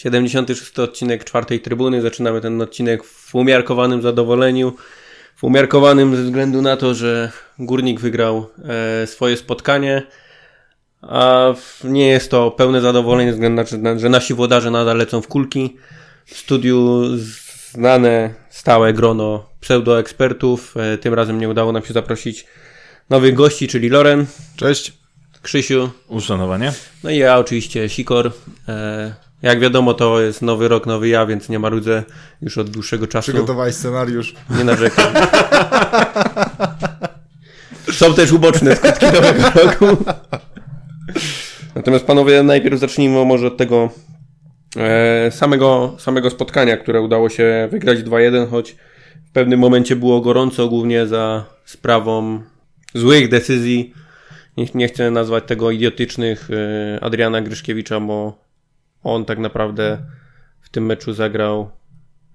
Siedemdziesiąty szósty odcinek czwartej trybuny. Zaczynamy ten odcinek w umiarkowanym zadowoleniu. W umiarkowanym ze względu na to, że Górnik wygrał e, swoje spotkanie. A nie jest to pełne zadowolenie, ze względu na że nasi włodarze nadal lecą w kulki. W studiu znane stałe grono pseudoekspertów. E, tym razem nie udało nam się zaprosić nowych gości, czyli Loren. Cześć. Krzysiu. Uszanowanie. No i ja oczywiście, Sikor. E, jak wiadomo, to jest nowy rok, nowy ja, więc nie marudzę już od dłuższego czasu. Przygotowałeś scenariusz. Nie narzekam. Są też uboczne skutki nowego roku. Natomiast panowie, najpierw zacznijmy może od tego e, samego, samego spotkania, które udało się wygrać 2-1, choć w pewnym momencie było gorąco, głównie za sprawą złych decyzji. Nie, nie chcę nazwać tego idiotycznych e, Adriana Gryszkiewicza, bo on tak naprawdę w tym meczu zagrał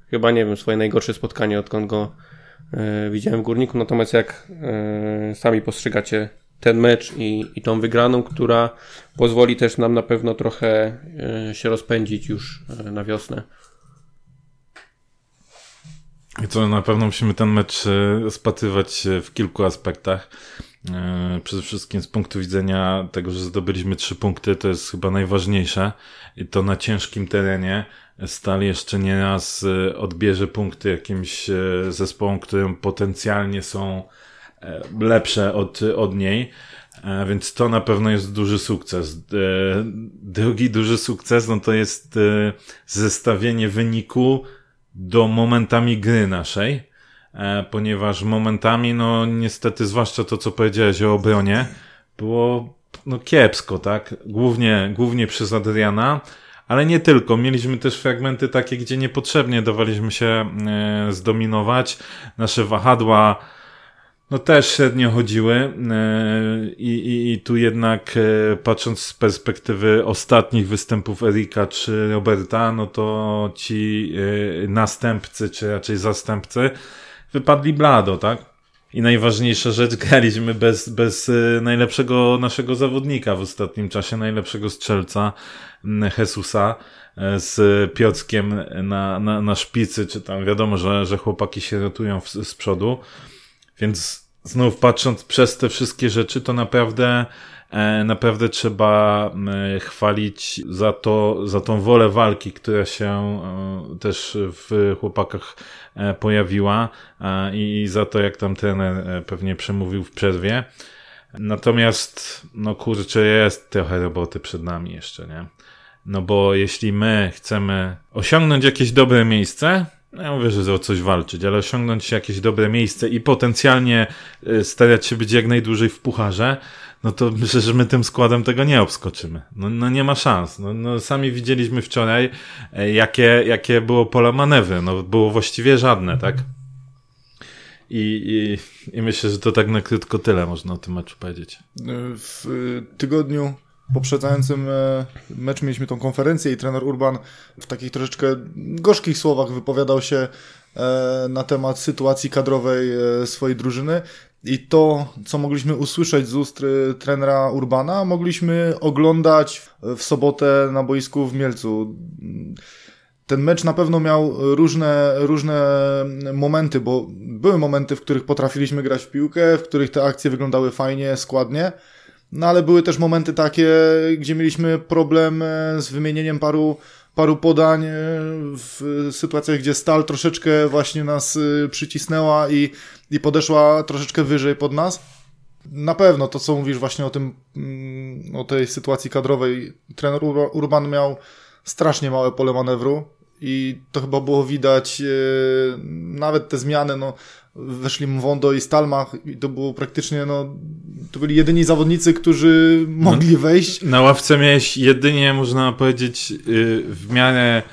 chyba, nie wiem, swoje najgorsze spotkanie, odkąd go e, widziałem w Górniku. Natomiast jak e, sami postrzegacie ten mecz i, i tą wygraną, która pozwoli też nam na pewno trochę się rozpędzić już na wiosnę. I co, na pewno musimy ten mecz e, spatrywać w kilku aspektach. E, przede wszystkim z punktu widzenia tego, że zdobyliśmy trzy punkty, to jest chyba najważniejsze. I to na ciężkim terenie. Stal jeszcze nie raz e, odbierze punkty jakimś zespołom, którym potencjalnie są lepsze od, od niej. Więc to na pewno jest duży sukces. Drugi duży sukces, no to jest zestawienie wyniku do momentami gry naszej, e, ponieważ momentami, no niestety, zwłaszcza to, co powiedziałeś o obronie, było no kiepsko, tak? Głównie, głównie przez Adriana, ale nie tylko. Mieliśmy też fragmenty takie, gdzie niepotrzebnie dawaliśmy się e, zdominować. Nasze wahadła no też średnio chodziły e, I, i, i tu jednak e, patrząc z perspektywy ostatnich występów Erika czy Roberta, no to ci e, następcy, czy raczej zastępcy wypadli blado, tak? I najważniejsza rzecz, graliśmy bez, bez najlepszego naszego zawodnika w ostatnim czasie, najlepszego strzelca Jesusa z Piockiem na, na, na szpicy, czy tam wiadomo, że, że chłopaki się rotują w, z przodu. Więc znów patrząc przez te wszystkie rzeczy, to naprawdę e, naprawdę trzeba chwalić za to, za tą wolę walki, która się e, też w chłopakach e, pojawiła i za to, jak tam trener pewnie przemówił w przerwie. Natomiast, no kurczę, jest trochę roboty przed nami jeszcze, nie? No bo jeśli my chcemy osiągnąć jakieś dobre miejsce, ja mówię, że o coś walczyć, ale osiągnąć jakieś dobre miejsce i potencjalnie y, starać się być jak najdłużej w pucharze, no to myślę, że my tym składem tego nie obskoczymy. No, no nie ma szans. No, no sami widzieliśmy wczoraj, e, jakie, jakie było pole manewry. No było właściwie żadne, tak? I, i, I myślę, że to tak na krótko tyle można o tym meczu powiedzieć. W tygodniu poprzedzającym e, mecz mieliśmy tą konferencję i trener Urban w takich troszeczkę gorzkich słowach wypowiadał się e, na temat sytuacji kadrowej e, swojej drużyny. I to, co mogliśmy usłyszeć z ust trenera Urbana, mogliśmy oglądać w sobotę na boisku w Mielcu. Ten mecz na pewno miał różne, różne momenty, bo były momenty, w których potrafiliśmy grać w piłkę, w których te akcje wyglądały fajnie, składnie no ale były też momenty takie, gdzie mieliśmy problem e, z wymienieniem paru, paru podań e, w sytuacjach, gdzie stal troszeczkę właśnie nas e, przycisnęła i, i podeszła troszeczkę wyżej pod nas. Na pewno to, co mówisz właśnie o tym, mm, o tej sytuacji kadrowej, trener Urban miał strasznie małe pole manewru i to chyba było widać, nawet te zmiany, no weszli Mwondo i Stalmach i to było praktycznie, no, to byli jedyni zawodnicy, którzy mogli no, wejść. Na ławce miałeś jedynie, można powiedzieć, y, w miarę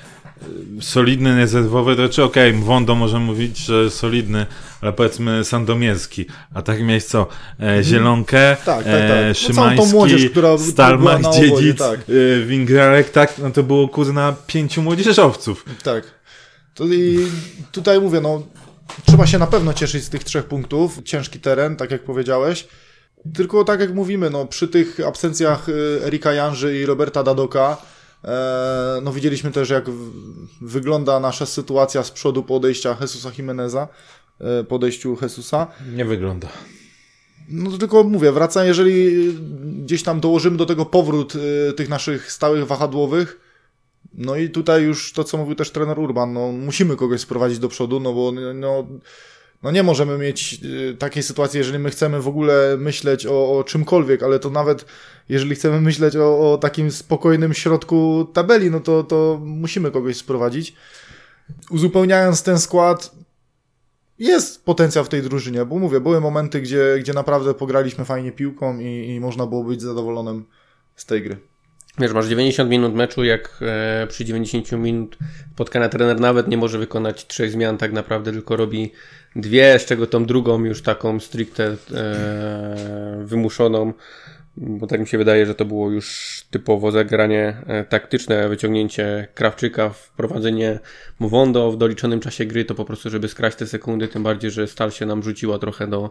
y, solidny, rezerwowy, to czy okej, okay, Mwondo może mówić, że solidny, ale powiedzmy Sandomierski, a tak miałeś co, e, mhm. Zielonkę, tak, tak, tak. E, no, Szymański, młodzież, która Stalmach, Dziedzic, tak. e, Wingrarek, tak, no to było kurna pięciu młodzieżowców. Tak. To i tutaj mówię, no Trzeba się na pewno cieszyć z tych trzech punktów. Ciężki teren, tak jak powiedziałeś. tylko tak jak mówimy, no, przy tych absencjach y, Erika Janży i Roberta Dadoka, e, no widzieliśmy też jak wygląda nasza sytuacja z przodu po odejściu Jesusa Jimeneza, e, po odejściu Jesusa. Nie wygląda. No to tylko mówię, wraca, jeżeli gdzieś tam dołożymy do tego powrót y, tych naszych stałych wahadłowych, no i tutaj już to, co mówił też trener Urban, no musimy kogoś sprowadzić do przodu, no bo no, no nie możemy mieć y, takiej sytuacji, jeżeli my chcemy w ogóle myśleć o, o czymkolwiek, ale to nawet jeżeli chcemy myśleć o, o takim spokojnym środku tabeli, no to, to musimy kogoś sprowadzić. Uzupełniając ten skład, jest potencjał w tej drużynie, bo mówię, były momenty, gdzie, gdzie naprawdę pograliśmy fajnie piłką i, i można było być zadowolonym z tej gry. Wiesz, masz 90 minut meczu, jak e, przy 90 minut spotkania trener nawet nie może wykonać trzech zmian tak naprawdę, tylko robi dwie, z czego tą drugą już taką stricte e, wymuszoną, bo tak mi się wydaje, że to było już typowo zagranie e, taktyczne, wyciągnięcie Krawczyka, wprowadzenie Mowondo w doliczonym czasie gry, to po prostu, żeby skraść te sekundy, tym bardziej, że Stal się nam rzuciła trochę do,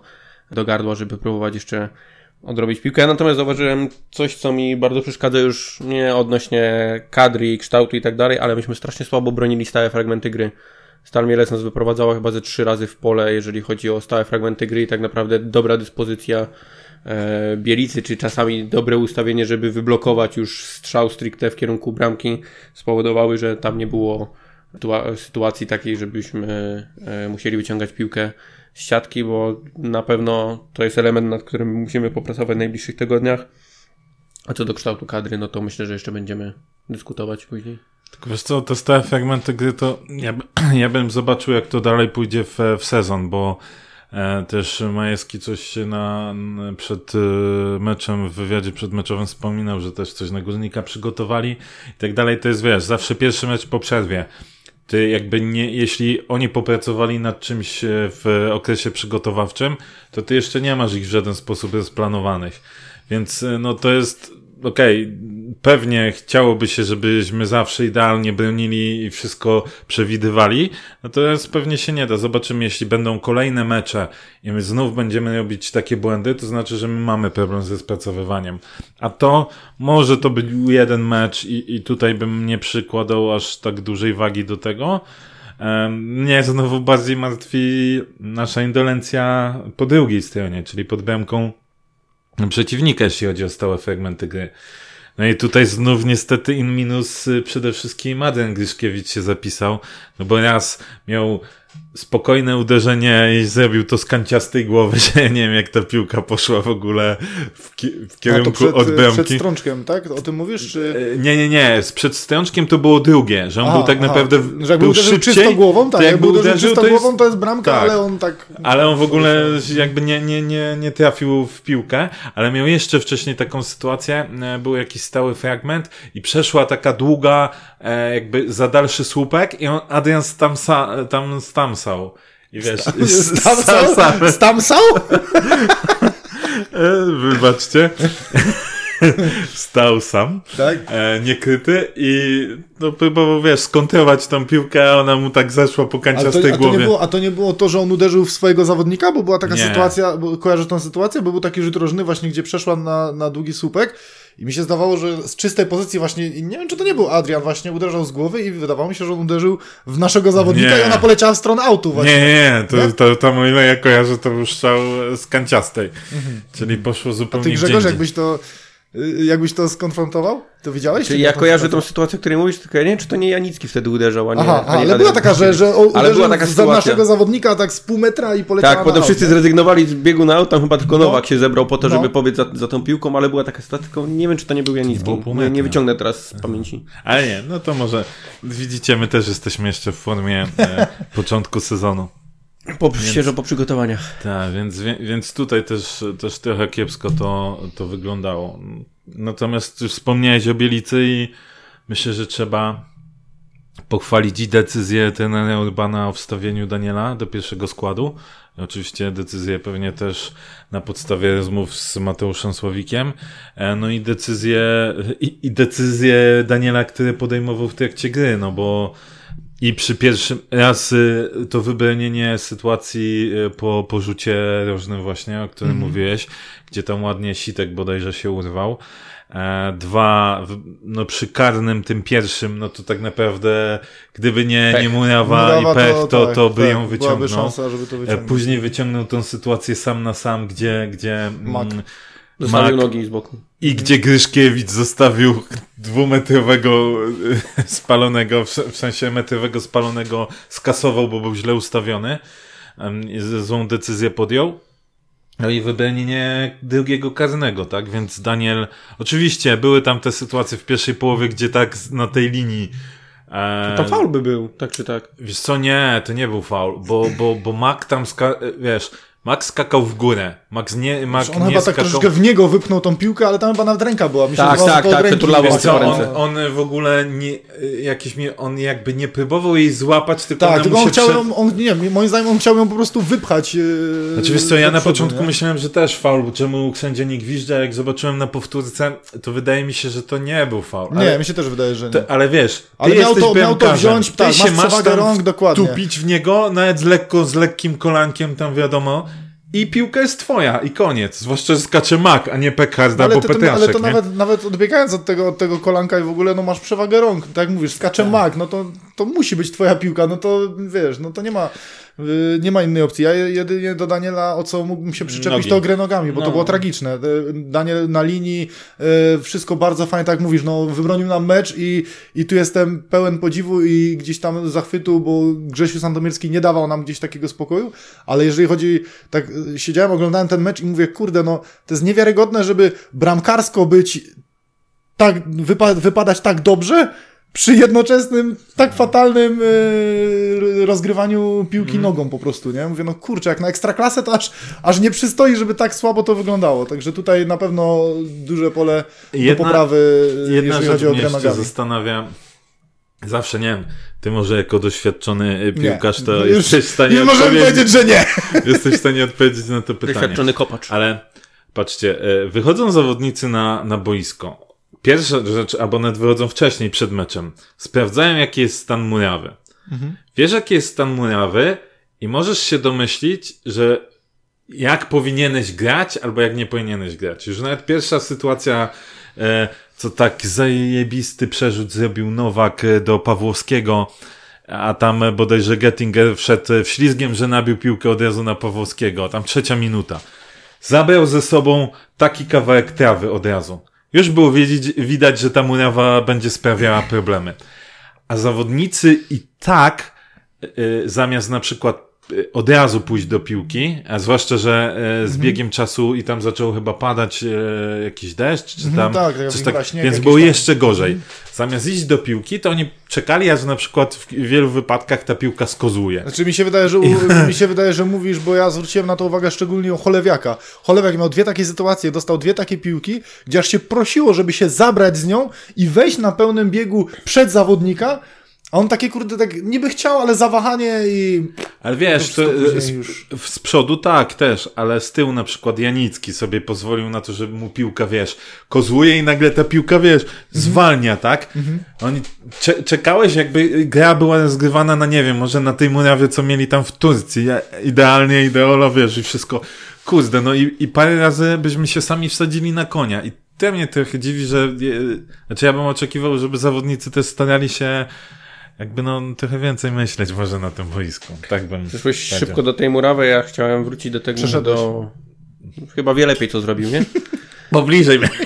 do gardła, żeby próbować jeszcze odrobić piłkę. Natomiast zauważyłem coś, co mi bardzo przeszkadza już nie odnośnie kadry, kształtu i tak dalej, ale myśmy strasznie słabo bronili stałe fragmenty gry. Stal Mielec nas wyprowadzała chyba ze trzy razy w pole, jeżeli chodzi o stałe fragmenty gry i tak naprawdę dobra dyspozycja e, Bielicy, czy czasami dobre ustawienie, żeby wyblokować już strzał stricte w kierunku bramki spowodowały, że tam nie było sytuacji takiej, żebyśmy e, musieli wyciągać piłkę siatki, bo na pewno to jest element, nad którym musimy popracować w najbliższych tygodniach. A co do kształtu kadry, no to myślę, że jeszcze będziemy dyskutować później. Tylko wiesz co, te stałe fragmenty gry, to ja, ja bym zobaczył, jak to dalej pójdzie w, w sezon, bo e, też Majewski coś na, przed e, meczem, w wywiadzie przedmeczowym wspominał, że też coś na Górnika przygotowali i tak dalej. To jest, wiesz, zawsze pierwszy mecz po przerwie. Ty jakby nie, jeśli oni popracowali nad czymś e, w okresie przygotowawczym, to ty jeszcze nie masz ich w żaden sposób rozplanowanych. Więc e, no to jest okej, okay, pewnie chciałoby się, żebyśmy zawsze idealnie bronili i wszystko przewidywali, natomiast pewnie się nie da. Zobaczymy, jeśli będą kolejne mecze i my znów będziemy robić takie błędy, to znaczy, że my mamy problem ze spracowywaniem. A to może to być jeden mecz i, i tutaj bym nie przykładał aż tak dużej wagi do tego. Mnie znowu bardziej martwi nasza indolencja po drugiej stronie, czyli pod bramką przeciwnika, jeśli chodzi o stałe fragmenty gry. No i tutaj znów niestety in minus y, przede wszystkim Adrian Gryszkiewicz się zapisał, no bo raz miał spokojne uderzenie i zrobił to z kanciastej głowy, że ja nie wiem jak ta piłka poszła w ogóle w, ki w kierunku przed, od bramki. przed strączkiem, tak? O tym mówisz? Czy... E, nie, nie, nie. Przed strączkiem to było drugie, że on aha, był tak aha. naprawdę że jakby był uderzył szybciej, czysto głową, tak, to jakby uderzył czysto to jest... głową, to jest bramka, tak. ale on tak... Ale on w ogóle jakby nie, nie, nie, nie trafił w piłkę, ale miał jeszcze wcześniej taką sytuację, e, był jakiś stały fragment i przeszła taka długa e, jakby za dalszy słupek i on, Adrian tam, tam stamsał. I wiesz, stamsał? Stamsał? E, wybaczcie. Stał sam. Tak? E, niekryty i no, próbował, wiesz, skontrować tą piłkę, a ona mu tak zeszła po kanciastej a głowie. To nie było, a to nie było to, że on uderzył w swojego zawodnika? Bo była taka nie. sytuacja, bo kojarzę tą sytuację, bo był taki rzut rożny właśnie, gdzie przeszła na, na długi słupek i mi się zdawało, że z czystej pozycji właśnie, nie wiem czy to nie był Adrian, właśnie uderzał z głowy i wydawało mi się, że on uderzył w naszego zawodnika nie. i ona poleciała w stronę autu właśnie. Nie, nie, to, nie? to, to, to ile ja kojarzę, to był strzał z kanciastej. Mhm. Czyli poszło zupełnie A ty Grzegorz, jakbyś to jakbyś to skonfrontował? To widziałeś? Czyli ja kojarzę tą sytuację, o której mówisz, tylko ja nie wiem, czy to nie Janicki wtedy uderzał, a nie... Aha, a nie ale była taka, że, że ale była taka za naszego zawodnika tak z pół metra i poleciała Tak, potem wszyscy zrezygnowali z biegu na aut, tam chyba tylko no. Nowak się zebrał po to, no. żeby pobiec za, za tą piłką, ale była taka sytuacja, tylko nie wiem, czy to nie był Janicki. Nie, nie wyciągnę teraz z pamięci. Ale nie, no to może widzicie, my też jesteśmy jeszcze w formie e, początku sezonu. Po, świeżo po przygotowaniach. Tak, więc, więc tutaj też, też trochę kiepsko to, to wyglądało. Natomiast już wspomniałeś o Bielicy i myślę, że trzeba pochwalić i decyzję trenera Urbana o wstawieniu Daniela do pierwszego składu. Oczywiście decyzję pewnie też na podstawie rozmów z Mateuszem Sławikiem. E, no i decyzję, i, i decyzję Daniela, który podejmował w trakcie gry, no bo I przy pierwszym raz y, to wybronienie sytuacji y, po porzucie rożnym właśnie, o którym Mhm. mówiłeś, gdzie tam ładnie sitek bodajże się urwał. E, Dwa, no przy karnym tym pierwszym, no to tak naprawdę, gdyby nie, Pech. nie Murawa, Murawa i Pech, to, tak, to by tak, ją wyciągnął. Szansa, żeby to E, wyciągnąć. Później wyciągnął tą sytuację sam na sam, gdzie, gdzie Mak. Zostawił Mak. nogi z boku. i gdzie Gryszkiewicz zostawił dwumetrowego e, spalonego, w se- w sensie metrowego spalonego skasował, bo był źle ustawiony. Złą decyzję podjął. No i wybronienie drugiego karnego, tak? Więc Daniel, oczywiście były tam te sytuacje w pierwszej połowie, gdzie tak na tej linii. E, Tam faul by był, tak czy tak. Wiesz co, nie, to nie był faul, bo, bo, bo Mac tam, ska- wiesz, Max skakał w górę. Max nie, Mac On nie chyba tak skakał... troszeczkę w niego wypnął tą piłkę, ale tam chyba nawet ręka była. Mi się Tak, tak, że to od tak, przetulało co, on, on w ogóle nie, jakiś mi, on jakby nie próbował jej złapać, tylko Tak, ona tylko mu on chciał prze- ją, on, nie moim zdaniem on chciał ją po prostu wypchać. Yy, Znaczy wiesz co, ja na początku nie? myślałem, że też faul, czemu sędzia nie gwizdza, jak zobaczyłem na powtórce, to wydaje mi się, że to nie był faul. Nie, ale, mi się też wydaje, że nie. to, ale wiesz, ty Ale miał to- miał to wziąć, ty tak, się masz przewagę tam rąk, dokładnie. tupić w niego, nawet z lekko, z lekkim kolankiem tam wiadomo, i piłka jest twoja i koniec. Zwłaszcza, że skacze Mak, a nie Pekarda to, to, Petraszek, ale to nie? nawet, nawet odbiegając od tego, od tego kolanka i w ogóle, no masz przewagę rąk, tak jak mówisz, skacze mak, no to, to musi być twoja piłka, no to wiesz, no to nie ma, nie ma innej opcji. Ja jedynie do Daniela, o co mógłbym się przyczepić, Nogi. to grę nogami, bo No. to było tragiczne. Y, Daniel na linii, y, wszystko bardzo fajnie, tak mówisz, no wybronił nam mecz i, i tu jestem pełen podziwu i gdzieś tam zachwytu, bo Grzesiu Sandomierski nie dawał nam gdzieś takiego spokoju, ale jeżeli chodzi, tak y, siedziałem, oglądałem ten mecz i mówię, kurde, no to jest niewiarygodne, żeby bramkarsko być tak, wypa wypadać tak dobrze przy jednoczesnym, tak fatalnym yy, rozgrywaniu piłki nogą po prostu, nie? Mówię, no kurczę, jak na ekstraklasę to aż, aż nie przystoi, żeby tak słabo to wyglądało. Także tutaj na pewno duże pole Jedna- do poprawy, Jedna jeżeli chodzi o mnie grę jeszcze nogami. zastanawia, zawsze nie wiem, ty może jako doświadczony piłkarz Nie. to Już- jesteś w stanie Nie możemy odpowiedzieć, powiedzieć, że nie. jesteś w stanie odpowiedzieć na to pytanie. Doświadczony kopacz. Ale patrzcie, e, wychodzą zawodnicy na, na boisko. Pierwsza rzecz, albo nawet wychodzą wcześniej przed meczem. Sprawdzają, jaki jest stan murawy. Wiesz, jaki jest stan murawy i możesz się domyślić, że jak powinieneś grać, albo jak nie powinieneś grać. Już nawet pierwsza sytuacja, e, co tak zajebisty przerzut zrobił Nowak e, do Pawłowskiego, a tam e, bodajże Gettinger wszedł e, w ślizgiem, że nabił piłkę od razu na Pawłowskiego. Tam trzecia minuta. Zabrał ze sobą taki kawałek trawy od razu. Już było wiedzieć, widać, że ta murawa będzie sprawiała problemy. A zawodnicy i tak, y, zamiast na przykład od razu pójść do piłki, a zwłaszcza, że y, z biegiem czasu i tam zaczął chyba padać y, jakiś deszcz, czy tam tak, tak, coś tak, śnieg więc było tam. jeszcze gorzej. Zamiast iść do piłki, to oni czekali, aż na przykład w wielu wypadkach ta piłka skozuje. Znaczy mi się wydaje, że u, mi się wydaje, że mówisz, bo ja zwróciłem na to uwagę szczególnie o Cholewiaka. Cholewiak miał dwie takie sytuacje, dostał dwie takie piłki, gdzie aż się prosiło, żeby się zabrać z nią i wejść na pełnym biegu przed zawodnika, a on takie kurde tak niby chciał, ale zawahanie i Ale wiesz, To później z, już. z przodu tak też, ale z tyłu na przykład Janicki sobie pozwolił na to, żeby mu piłka, wiesz, kozłuje i nagle ta piłka, wiesz, zwalnia, tak? Oni, cze, czekałeś jakby gra była rozgrywana na, nie wiem, może na tej murawie, co mieli tam w Turcji, idealnie, ideolo, wiesz, i wszystko, kurde, no i, i parę razy byśmy się sami wsadzili na konia i to mnie trochę dziwi, że, e, znaczy ja bym oczekiwał, żeby zawodnicy też starali się jakby no trochę więcej myśleć może na tym boisku. Tak bym Przyszłeś powiedział. szybko do tej murawy, ja chciałem wrócić do tego, Przeszedłeś. do... Chyba wie lepiej, co zrobił, nie? Bo bliżej mnie.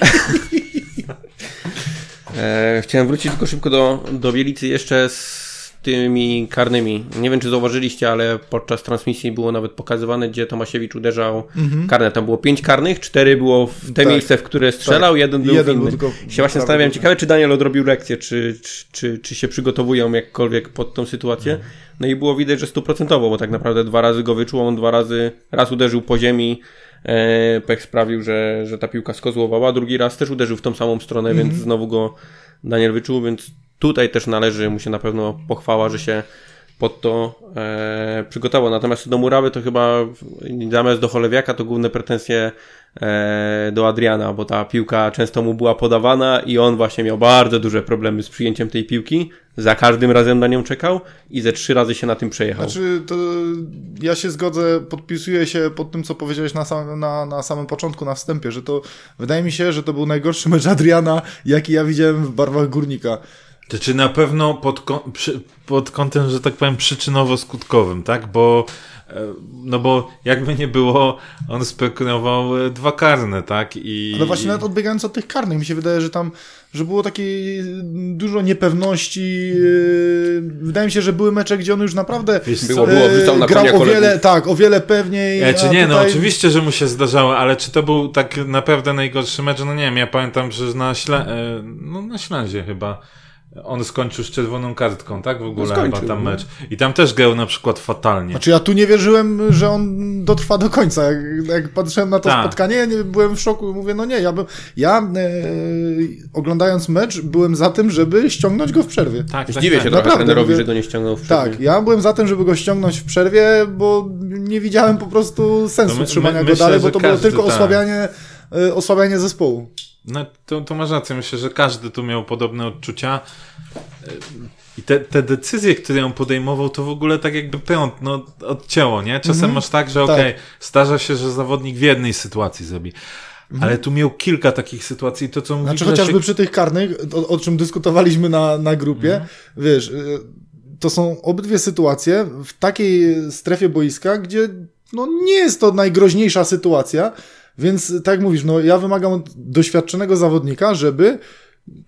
E, chciałem wrócić tylko szybko do, do Wielicy jeszcze z tymi karnymi. Nie wiem, czy zauważyliście, ale podczas transmisji było nawet pokazywane, gdzie Tomasiewicz uderzał karne. Tam było pięć karnych, cztery było w te Tak. miejsce, w które strzelał, Tak. jeden był jeden w był inny. tylko się właśnie zastanawiam, ciekawe, czy Daniel odrobił lekcję, czy, czy, czy, czy się przygotowują jakkolwiek pod tą sytuację. No i było widać, że stuprocentowo, bo tak naprawdę dwa razy go wyczuł, on dwa razy, raz uderzył po ziemi, e, pech sprawił, że, że ta piłka skozłowała, drugi raz też uderzył w tą samą stronę, Mhm. więc znowu go Daniel wyczuł, więc tutaj też należy mu się na pewno pochwała, że się pod to e, przygotował. Natomiast do Murawy to chyba zamiast do Cholewiaka to główne pretensje e, do Adriana, bo ta piłka często mu była podawana i on właśnie miał bardzo duże problemy z przyjęciem tej piłki. Za każdym razem na nią czekał i ze trzy razy się na tym przejechał. Znaczy, to ja się zgodzę, podpisuję się pod tym, co powiedziałeś na samym, na, na samym początku, na wstępie, że to wydaje mi się, że to był najgorszy mecz Adriana, jaki ja widziałem w barwach Górnika. To czy na pewno pod, przy, pod kątem, że tak powiem, przyczynowo-skutkowym, tak? Bo, e, no bo jakby nie było, on spekulował e, dwa karne, tak? I, Ale właśnie nawet odbiegając od tych karnych, mi się wydaje, że tam, że było takiej dużo niepewności. E, wydaje mi się, że były mecze, gdzie on już naprawdę było, było, na grał o wiele, tak, o wiele pewniej. Ja, czy nie, no tutaj... no oczywiście, że mu się zdarzało, ale czy to był tak naprawdę najgorszy mecz? No nie wiem, ja pamiętam, że na, Ślę... no, na Ślęzie chyba on skończył z czerwoną kartką, tak? W ogóle no skończył, chyba tam no. mecz. I tam też grał na przykład fatalnie. Znaczy ja tu nie wierzyłem, że on dotrwa do końca. Jak, jak patrzyłem na to Ta. spotkanie, ja nie, byłem w szoku. Mówię, no nie, ja bym, ja e, oglądając mecz byłem za tym, żeby ściągnąć go w przerwie. Tak, tak Zdziwię tak, się tak. trochę trenerowi, że go nie ściągnął w przerwie. Tak, ja byłem za tym, żeby go ściągnąć w przerwie, bo nie widziałem po prostu sensu no my, trzymania my, go myślę, dalej, bo to było tylko tak. osłabianie, e, osłabianie zespołu. No to, to masz rację. Myślę, że każdy tu miał podobne odczucia. I te, te decyzje, które on podejmował, to w ogóle tak jakby prąd no, odcięło, nie? Czasem mm -hmm. masz tak, że okej, okay, tak. zdarza się, że zawodnik w jednej sytuacji zrobi. Mm -hmm. Ale tu miał kilka takich sytuacji, to co Znaczy chociażby się... przy tych karnych, o, o, czym dyskutowaliśmy na, na grupie, mm -hmm. wiesz, y, to są obydwie sytuacje w takiej strefie boiska, gdzie no, nie jest to najgroźniejsza sytuacja, więc tak jak mówisz, no ja wymagam od doświadczonego zawodnika, żeby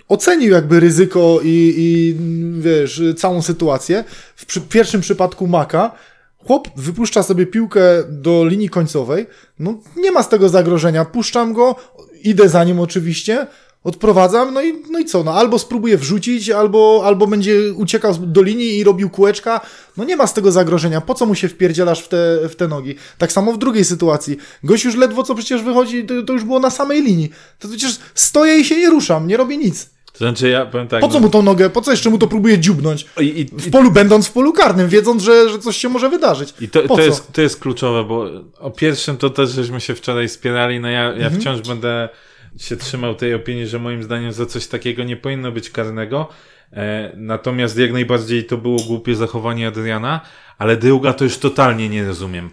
ocenił jakby ryzyko i, i wiesz, całą sytuację. W przy, pierwszym przypadku Maka. Chłop wypuszcza sobie piłkę do linii końcowej, no nie ma z tego zagrożenia, puszczam go, idę za nim oczywiście, odprowadzam, no i, no i co, no albo spróbuję wrzucić, albo, albo będzie uciekał do linii i robił kółeczka, no nie ma z tego zagrożenia, po co mu się wpierdzielasz w te, w te nogi? Tak samo w drugiej sytuacji, gość już ledwo co przecież wychodzi, to, to już było na samej linii, to przecież stoję i się nie ruszam, nie robię nic. To znaczy ja powiem tak. Po co no... mu tą nogę, po co jeszcze mu to próbuje dziubnąć? I, i, w polu, będąc w polu karnym, wiedząc, że, że coś się może wydarzyć. I to, to, jest, to jest kluczowe, bo o pierwszym to też żeśmy się wczoraj spierali, no ja, ja mhm. wciąż będę się trzymał tej opinii, że moim zdaniem za coś takiego nie powinno być karnego. E, natomiast jak najbardziej to było głupie zachowanie Adriana, ale druga to już totalnie nie rozumiem.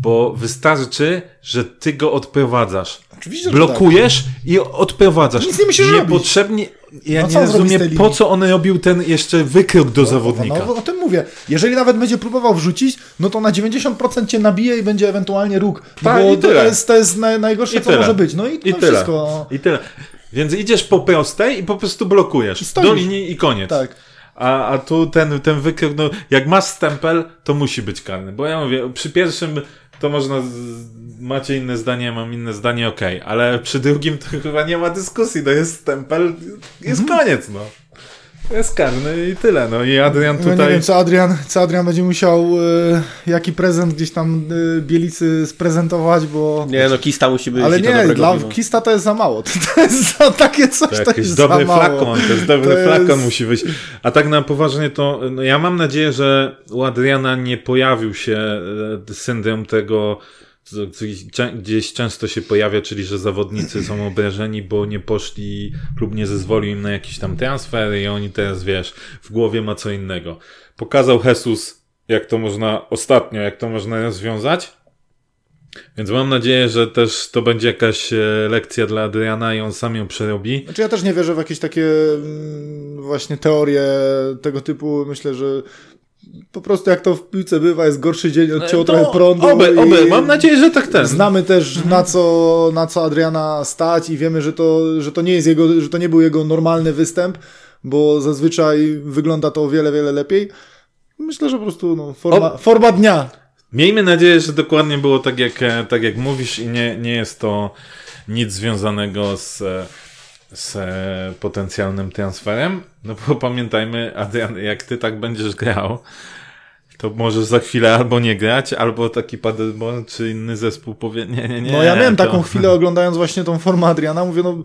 Bo wystarczy, że ty go odprowadzasz. Oczywiście, Blokujesz tak. i odprowadzasz. Nic nie musisz Niepotrzebnie, ja no nie rozumiem, po co on robił ten jeszcze wykrok do no, zawodnika. No, o tym mówię. Jeżeli nawet będzie próbował wrzucić, no to na 90% cię nabije i będzie ewentualnie róg. Tak, bo to jest, to jest najgorsze, I co tyle. może być. No i, I no tyle. wszystko. I tyle. Więc idziesz po prostej i po prostu blokujesz. Do linii i koniec. Tak. A, a tu ten, ten wykrok, no, jak masz stempel, to musi być karny. Bo ja mówię, przy pierwszym to można, macie inne zdanie, mam inne zdanie, okej, okay. ale przy drugim to chyba nie ma dyskusji, to jest stempel, jest mhm. koniec, no. Jest karny i tyle, no i Adrian tutaj... No nie wiem, co Adrian, co Adrian będzie musiał, y, jaki prezent gdzieś tam y, Bielicy sprezentować, bo... Nie, no Kista musi być Ale nie, dla piwa. Kista to jest za mało, to, to jest za takie coś, to, to jest dobry za flakon, mało. to jest dobry to flakon jest... musi być. A tak na poważnie to, no ja mam nadzieję, że u Adriana nie pojawił się e, syndrom tego gdzieś często się pojawia, czyli że zawodnicy są obrażeni, bo nie poszli, klub nie zezwolił im na jakiś tam transfer i oni teraz, wiesz, w głowie ma co innego. Pokazał Jesus, jak to można, ostatnio, jak to można rozwiązać. Więc mam nadzieję, że też to będzie jakaś e, lekcja dla Adriana i on sam ją przerobi. Znaczy ja też nie wierzę w jakieś takie mm, właśnie teorie tego typu. Myślę, że po prostu jak to w piłce bywa, jest gorszy dzień, odcięło no, trochę prądu. Oby, oby, mam nadzieję, że tak ten. Znamy też mhm. na co, na co Adriana stać i wiemy, że to, że to nie jest jego, że to nie był jego normalny występ, bo zazwyczaj wygląda to o wiele, wiele lepiej. Myślę, że po prostu no, forma, forma dnia. Miejmy nadzieję, że dokładnie było tak jak, tak jak mówisz i nie, nie jest to nic związanego z z potencjalnym transferem. No bo pamiętajmy, Adrian, jak ty tak będziesz grał, to możesz za chwilę albo nie grać, albo taki Paderborn czy inny zespół powie, nie, nie, nie. No ja miałem to... taką chwilę oglądając właśnie tą formę Adriana, mówię, no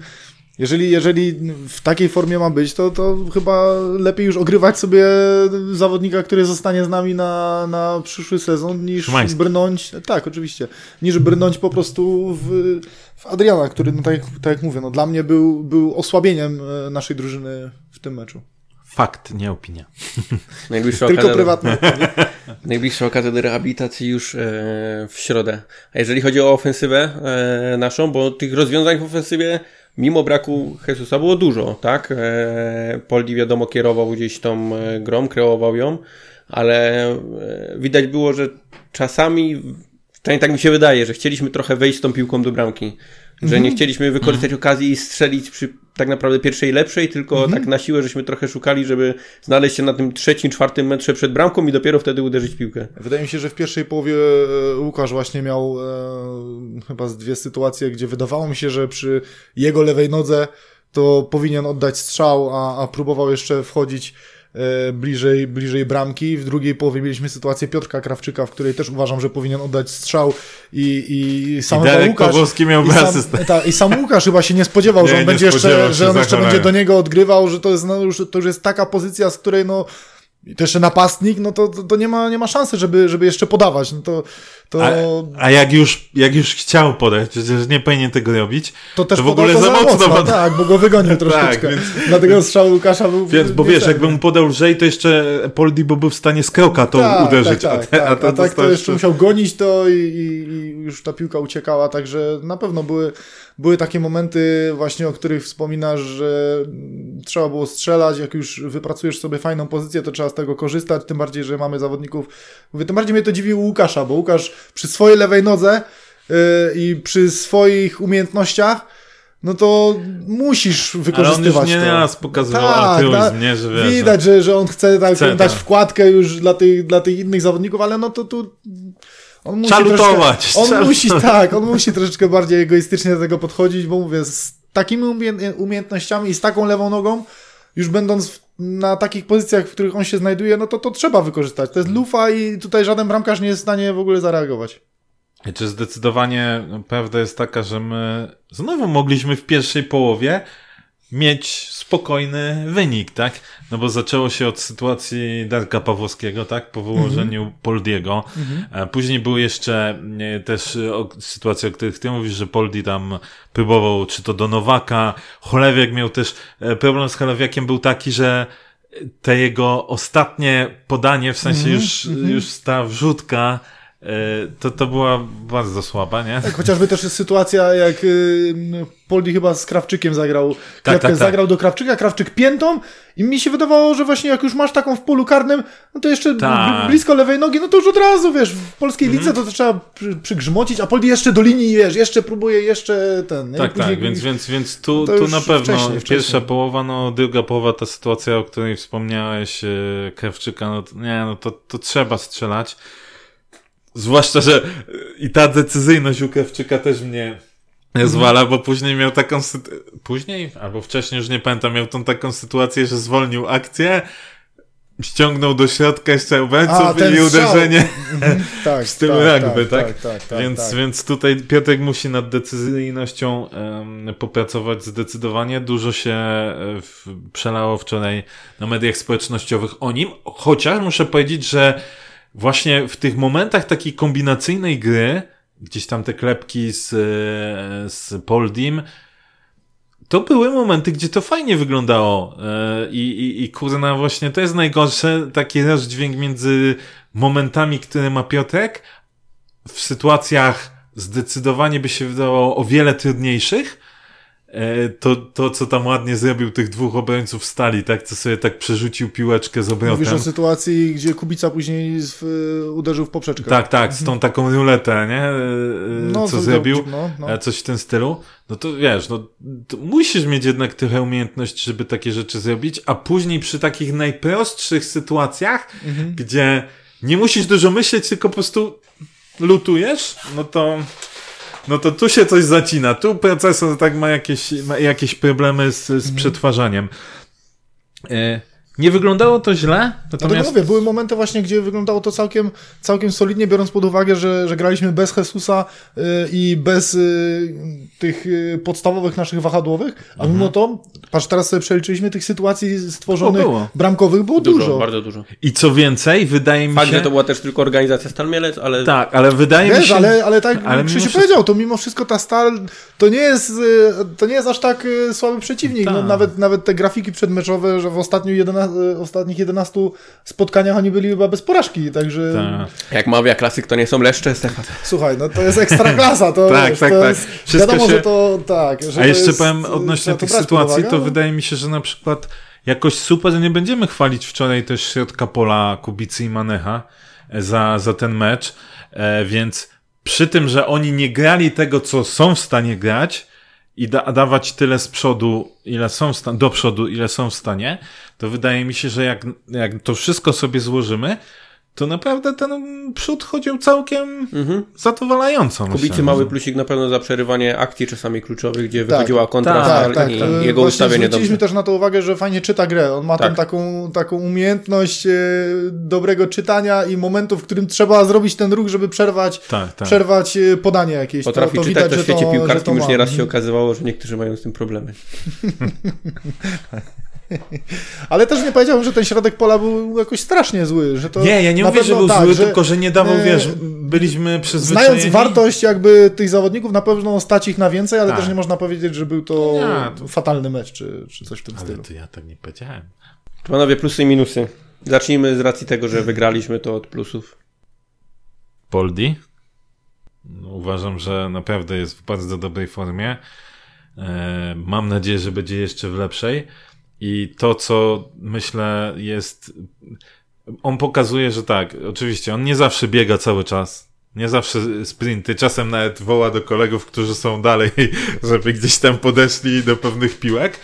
Jeżeli, jeżeli w takiej formie ma być, to, to chyba lepiej już ogrywać sobie zawodnika, który zostanie z nami na, na przyszły sezon, niż Szymański. brnąć, tak, oczywiście, niż brnąć po prostu w, w Adriana, który, no tak, jak- tak jak mówię, no dla mnie był, był osłabieniem e, naszej drużyny w tym meczu. Fakt, nie opinia. Najbliższa Tylko okazja, prywatne. najbliższa okazja do rehabilitacji już e, w środę. A jeżeli chodzi o ofensywę e, naszą, bo tych rozwiązań w ofensywie mimo braku Jesusa było dużo, tak? E, Poldi wiadomo kierował gdzieś tą e, grą, kreował ją, ale e, widać było, że czasami, przynajmniej tak mi się wydaje, że chcieliśmy trochę wejść z tą piłką do bramki. Że nie chcieliśmy wykorzystać okazji i strzelić przy tak naprawdę pierwszej lepszej, tylko tak na siłę, żeśmy trochę szukali, żeby znaleźć się na tym trzecim, czwartym metrze przed bramką i dopiero wtedy uderzyć piłkę. Wydaje mi się, że w pierwszej połowie e, Łukasz właśnie miał e, chyba z dwie sytuacje, gdzie wydawało mi się, że przy jego lewej nodze to powinien oddać strzał, a, a próbował jeszcze wchodzić bliżej, bliżej bramki. W drugiej połowie mieliśmy sytuację Piotrka Krawczyka, w której też uważam, że powinien oddać strzał i, i sam I Darek Łukasz... Pawłowski miałby i sam, ta, I sam Łukasz chyba się nie spodziewał, Nie, że on będzie jeszcze, że on jeszcze będzie do niego odgrywał, że to jest, no, już, to już jest taka pozycja, z której no i to jeszcze napastnik, no to, to, to nie, ma, nie ma szansy, żeby, żeby jeszcze podawać. No to, to, A, a jak, już, jak już chciał podać, przecież nie powinien tego robić, to też to w ogóle to za mocno mocno, podał. Tak, bo go wygonił troszeczkę. więc- Dlatego strzał Łukasza był Więc, bo wiesz, jakby mu podał lżej, to jeszcze Poldi by był w stanie z kroka to tak, uderzyć. Tak, a, tak, te, tak, a, a, to tak to dostał jeszcze musiał gonić to i, i, i już ta piłka uciekała, także na pewno były, były takie momenty właśnie, o których wspominasz, że trzeba było strzelać, jak już wypracujesz sobie fajną pozycję, to trzeba z tego korzystać, tym bardziej, że mamy zawodników, mówię, tym bardziej mnie to dziwiło Łukasza, bo Łukasz przy swojej lewej nodze yy, i przy swoich umiejętnościach no to musisz Ale on wykorzystywać już nie to. raz pokazywał Tak, altruizm, na- nie, że wiesz, Widać, że, że on chce, tak, Chce, dać tak. wkładkę już dla tych, dla tych innych zawodników, ale no to tu on musi Trzeba lutować, troszeczkę, on trzeba musi, tak, on musi troszeczkę bardziej egoistycznie do tego podchodzić, bo mówię, z takimi umie- umiejętnościami i z taką lewą nogą, już będąc w, na takich pozycjach, w których on się znajduje, no to to trzeba wykorzystać. To jest lufa i tutaj żaden bramkarz nie jest w stanie w ogóle zareagować. Czy zdecydowanie no, prawda jest taka, że my znowu mogliśmy w pierwszej połowie mieć spokojny wynik, tak? No bo zaczęło się od sytuacji Darka Pawłowskiego, tak? Po wyłożeniu Poldiego. E, Później były jeszcze e, też e, sytuacje, o których ty mówisz, że Poldi tam próbował, czy to do Nowaka. Cholewiak miał też, problem z Cholewiakiem był taki, że te jego ostatnie podanie, w sensie już, już ta wrzutka, to, to była bardzo słaba, nie? Tak, chociażby też jest sytuacja, jak y, Poldi chyba z Krawczykiem zagrał. Klepkę tak, tak. zagrał do Krawczyka, Krawczyk piętą i mi się wydawało, że właśnie jak już masz taką w polu karnym, no to jeszcze Tak. Bl- blisko lewej nogi, no to już od razu, wiesz, w polskiej lidze to, to trzeba przy, przygrzmocić, a Poldi jeszcze do linii, wiesz, jeszcze próbuje, jeszcze ten. nie? I Tak, później- tak, więc, więc, więc tu, tu na pewno wcześniej, wcześniej. pierwsza połowa, no druga połowa, ta sytuacja, o której wspomniałeś, e, Krawczyka, no nie, no to, to trzeba strzelać. Zwłaszcza, że i ta decyzyjność u Krawczyka też mnie zwala, bo później miał taką później, albo wcześniej, już nie pamiętam, miał tą taką sytuację, że zwolnił akcję, ściągnął do środka jeszcze obrońców i uderzenie. Mhm, tak, w stylu tak, rugby, tak? tak, tak, tak, więc, tak. więc tutaj Piotrek musi nad decyzyjnością em, popracować zdecydowanie. Dużo się e, w, przelało wczoraj na mediach społecznościowych o nim, chociaż muszę powiedzieć, że właśnie w tych momentach takiej kombinacyjnej gry, gdzieś tam te klepki z, z Poldim, to były momenty, gdzie to fajnie wyglądało. E, i, i, i kurna właśnie to jest najgorsze, taki rozdźwięk między momentami, które ma Piotrek w sytuacjach zdecydowanie by się wydawało o wiele trudniejszych, to, to co tam ładnie zrobił tych dwóch obrońców stali, tak, co sobie tak przerzucił piłeczkę z Mówisz obrotem. o sytuacji, gdzie Kubica później uderzył w poprzeczkę. Tak, tak, z tą taką ruletę, nie? E, No, co zrobił. no, no. E, Coś w tym stylu. No to wiesz, no to musisz mieć jednak trochę umiejętności, żeby takie rzeczy zrobić, a później przy takich najprostszych sytuacjach, Mhm. gdzie nie musisz dużo myśleć, tylko po prostu lutujesz, no to no to tu się coś zacina. Tu procesor tak ma jakieś, ma jakieś problemy z, z przetwarzaniem. E, Nie wyglądało to źle, natomiast mówię, były momenty właśnie, gdzie wyglądało to całkiem, całkiem solidnie, biorąc pod uwagę, że, że graliśmy bez Jesusa y, i bez y, tych y, podstawowych naszych wahadłowych, a mimo to, patrz, teraz sobie przeliczyliśmy tych sytuacji stworzonych Było, było. bramkowych, było Dużo, dużo. bardzo dużo. i co więcej, wydaje mi Fakt, się... że to była też tylko organizacja Stal Mielec, ale Tak, ale wydaje mi Wiesz, się... ale, ale tak ale Krzysiu wszystko- powiedział, to mimo wszystko ta Stal to nie jest, y, to nie jest aż tak y, słaby przeciwnik. No, Tak. nawet, nawet te grafiki przedmeczowe, że w ostatniu 11, y, ostatnich 11 spotkaniach oni byli chyba bez porażki, także Tak. jak mawia klasyk, to nie są leszcze, Stefan. słuchaj, no to jest ekstra klasa, to, Tak, wiesz, tak, to tak. jest, Wszystko wiadomo, się- że to tak. Że A to jeszcze jest, powiem y, odnośnie tych sytuacji, uwagę, to wydaje mi się, że na przykład jakoś super nie będziemy chwalić wczoraj też środka pola Kubicy i Manecha e, za, za ten mecz, e, więc przy tym, że oni nie grali tego, co są w stanie grać i da, dawać tyle z przodu, ile są do przodu, ile są w stanie, to wydaje mi się, że jak, jak to wszystko sobie złożymy, to naprawdę ten przód chodził całkiem zadowalająco. Kubicy mały plusik na pewno za przerywanie akcji czasami kluczowych, gdzie Tak. wychodziła kontra Tak, Stal Tak, tak. i to jego właśnie ustawienie zwróciliśmy dobrze. też na to uwagę, że fajnie czyta grę. On ma Tak. tam taką, taką umiejętność e, dobrego czytania i momentu, w którym trzeba zrobić ten ruch, żeby przerwać, Tak, tak. przerwać e, podanie jakieś. Potrafi to, to czytać, widać, to w że świecie to, piłkarskim już nieraz się okazywało, że niektórzy mają z tym problemy. Ale też nie powiedziałbym, że ten środek pola był jakoś strasznie zły. Że to Nie, ja nie mówię, że był tak, zły, że- tylko że nie dawał, nie- wiesz, byliśmy przyzwyczajeni. Znając wartość jakby tych zawodników, na pewno stać ich na więcej, ale Tak. też nie można powiedzieć, że był to, Nie, to- fatalny mecz, czy, czy coś w tym Ale stylu. to ja tak nie powiedziałem. Panowie, plusy i minusy. Zacznijmy z racji tego, że wygraliśmy to od plusów. Poldi. No, uważam, że naprawdę jest w bardzo dobrej formie. E, mam nadzieję, że będzie jeszcze w lepszej. I to, co myślę jest. On pokazuje, że tak, oczywiście, on nie zawsze biega cały czas. Nie zawsze sprinty, czasem nawet woła do kolegów, którzy są dalej, żeby gdzieś tam podeszli do pewnych piłek.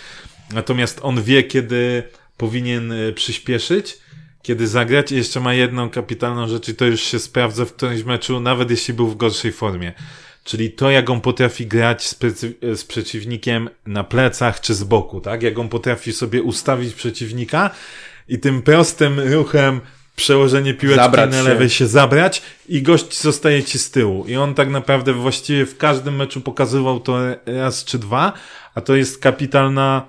Natomiast on wie, kiedy powinien y, przyspieszyć, kiedy zagrać i jeszcze ma jedną kapitalną rzecz i to już się sprawdza w którymś meczu, nawet jeśli był w gorszej formie. Czyli to, jak on potrafi grać z, z przeciwnikiem na plecach czy z boku, tak? Jak on potrafi sobie ustawić przeciwnika i tym prostym ruchem przełożenie piłeczki Zabrać na się. lewej się zabrać i gość zostaje ci z tyłu. I on tak naprawdę właściwie w każdym meczu pokazywał to raz czy dwa, a to jest kapitalna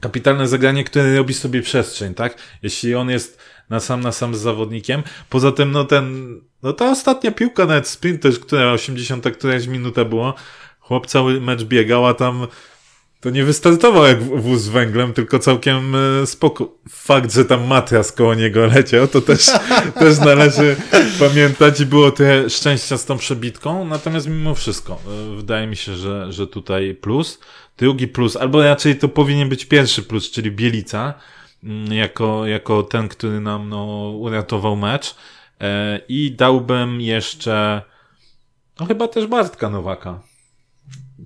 kapitalne zagranie, które robi sobie przestrzeń, tak? Jeśli on jest na sam na sam z zawodnikiem. Poza tym, no ten, no ta ostatnia piłka, nawet sprint też, która 80 któraś minuta było, chłop cały mecz biegał, a tam to nie wystartował jak wóz z węglem, tylko całkiem e, spoko. Fakt, że tam matras koło niego leciał, to też, też należy pamiętać i było trochę szczęścia z tą przebitką, natomiast mimo wszystko, e, wydaje mi się, że, że tutaj plus. Drugi plus, albo raczej to powinien być pierwszy plus, czyli Bielica, jako, jako ten, który nam no, uratował mecz. E, I dałbym jeszcze, no chyba też Bartka Nowaka.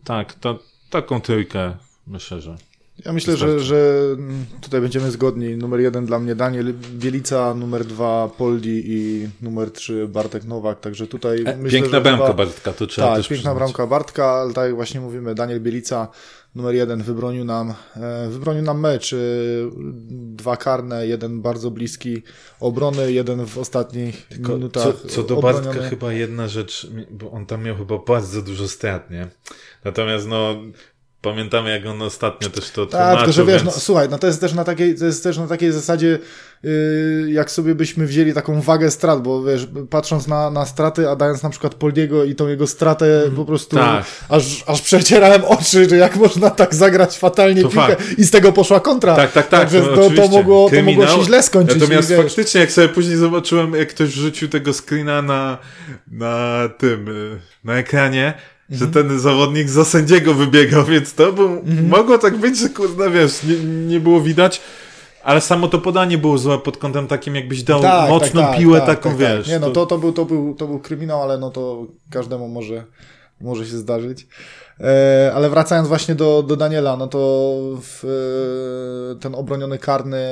Tak, to, taką trójkę myślę, że. Ja myślę, że, że mm, tutaj będziemy zgodni. Numer jeden dla mnie Daniel Bielica, numer dwa Poldi i numer trzy Bartek Nowak. Także tutaj E, myślę, Piękna bramka chyba... Bartka, to trzeba Tak, piękna przyznać. bramka Bartka, ale tak jak właśnie mówimy, Daniel Bielica, numer jeden, wybronił nam, e, wybronił nam mecz. e, Dwa karne, jeden bardzo bliski obrony, jeden w ostatnich Tylko minutach co, co do Bartka obroniony. chyba jedna rzecz, bo on tam miał chyba bardzo dużo strat, nie? Natomiast no, pamiętamy jak on ostatnio też to Tak, tłumaczył, tylko że wiesz, więc... no, słuchaj, no to jest też na takiej, to jest też na takiej zasadzie, yy, jak sobie byśmy wzięli taką wagę strat, bo wiesz, patrząc na, na straty, a dając na przykład Poldiego i tą jego stratę po prostu tak. aż, aż przecierałem oczy, że jak można tak zagrać fatalnie To piłkę fakt. i z tego poszła kontra. Tak, tak, tak. Także no, to, to, mogło, to mogło się źle skończyć. Natomiast wiesz, faktycznie, jak sobie później zobaczyłem, jak ktoś wrzucił tego screena na, na tym, y, na ekranie, że Mhm. ten zawodnik za sędziego wybiegał, więc to był, mogło tak być, że kurde, wiesz, nie, nie było widać, ale samo to podanie było złe pod kątem takim, jakbyś dał tak, mocną tak, tak, piłę tak, taką, tak, wiesz. Tak. Nie, no to, to, był, to, był, to był kryminał, ale no to każdemu może, może się zdarzyć. E, ale wracając właśnie do, do Daniela, no to w, e, ten obroniony karny,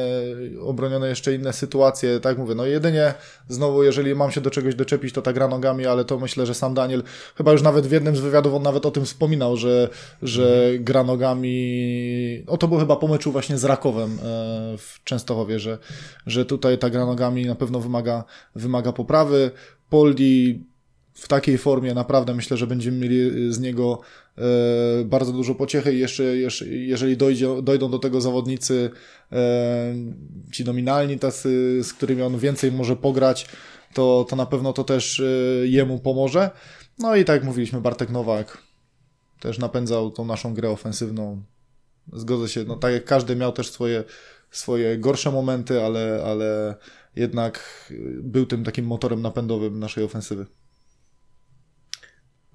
obronione jeszcze inne sytuacje, tak mówię, no jedynie znowu, jeżeli mam się do czegoś doczepić, to ta gra nogami, ale to myślę, że sam Daniel, chyba już nawet w jednym z wywiadów on nawet o tym wspominał, że, że mhm. gra nogami, o to było chyba po meczu właśnie z Rakowem e, w Częstochowie, że, że tutaj ta gra nogami na pewno wymaga, wymaga poprawy. Poldi w takiej formie naprawdę myślę, że będziemy mieli z niego e, bardzo dużo pociechy jeszcze jeżeli dojdzie, dojdą do tego zawodnicy e, ci nominalni, tacy, z którymi on więcej może pograć, to, to na pewno to też e, jemu pomoże. No i tak jak mówiliśmy, Bartek Nowak też napędzał tą naszą grę ofensywną. Zgodzę się, no tak jak każdy miał też swoje, swoje gorsze momenty, ale, ale jednak był tym takim motorem napędowym naszej ofensywy.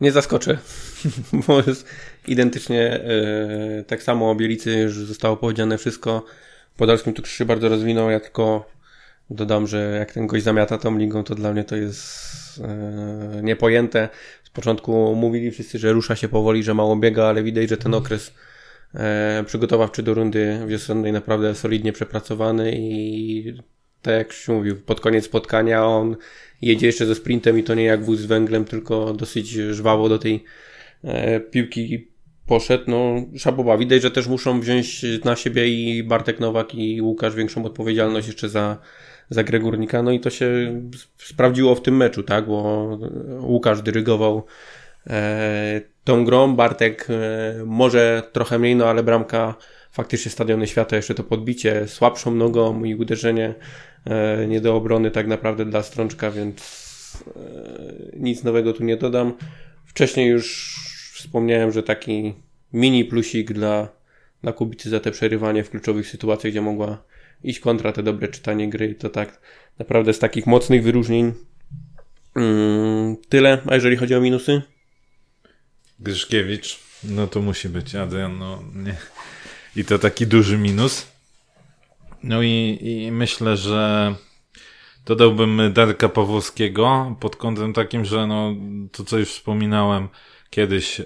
Nie zaskoczę, bo jest identycznie yy, tak samo o Bielicy już zostało powiedziane wszystko. Podolskim tu się bardzo rozwinął, ja tylko dodam, że jak ten gość zamiata tą ligą, to dla mnie to jest yy, niepojęte. Z początku mówili wszyscy, że rusza się powoli, że mało biega, ale widać, że ten okres yy, przygotowawczy do rundy wiosennej naprawdę solidnie przepracowany i tak jak się mówił, pod koniec spotkania on jedzie jeszcze ze sprintem i to nie jak wóz z węglem, tylko dosyć żwawo do tej e, piłki poszedł. No, szaboba. Widać, że też muszą wziąć na siebie i Bartek Nowak i Łukasz większą odpowiedzialność jeszcze za, za grę górnika. No i to się sprawdziło w tym meczu, tak? Bo Łukasz dyrygował e, tą grą, Bartek e, może trochę mniej, no ale bramka faktycznie Stadiony Świata jeszcze to podbicie słabszą nogą i uderzenie E, nie do obrony tak naprawdę dla Strączka, więc e, nic nowego tu nie dodam. Wcześniej już wspomniałem, że taki mini plusik dla, dla Kubicy za te przerywanie w kluczowych sytuacjach, gdzie mogła iść kontra te dobre czytanie gry. To tak naprawdę z takich mocnych wyróżnień mm, tyle. A jeżeli chodzi o minusy? Gryszkiewicz, no to musi być Adrian, no nie. I to taki duży minus. No i, i myślę, że dodałbym Darka Pawłowskiego pod kątem takim, że no, to co już wspominałem kiedyś, e,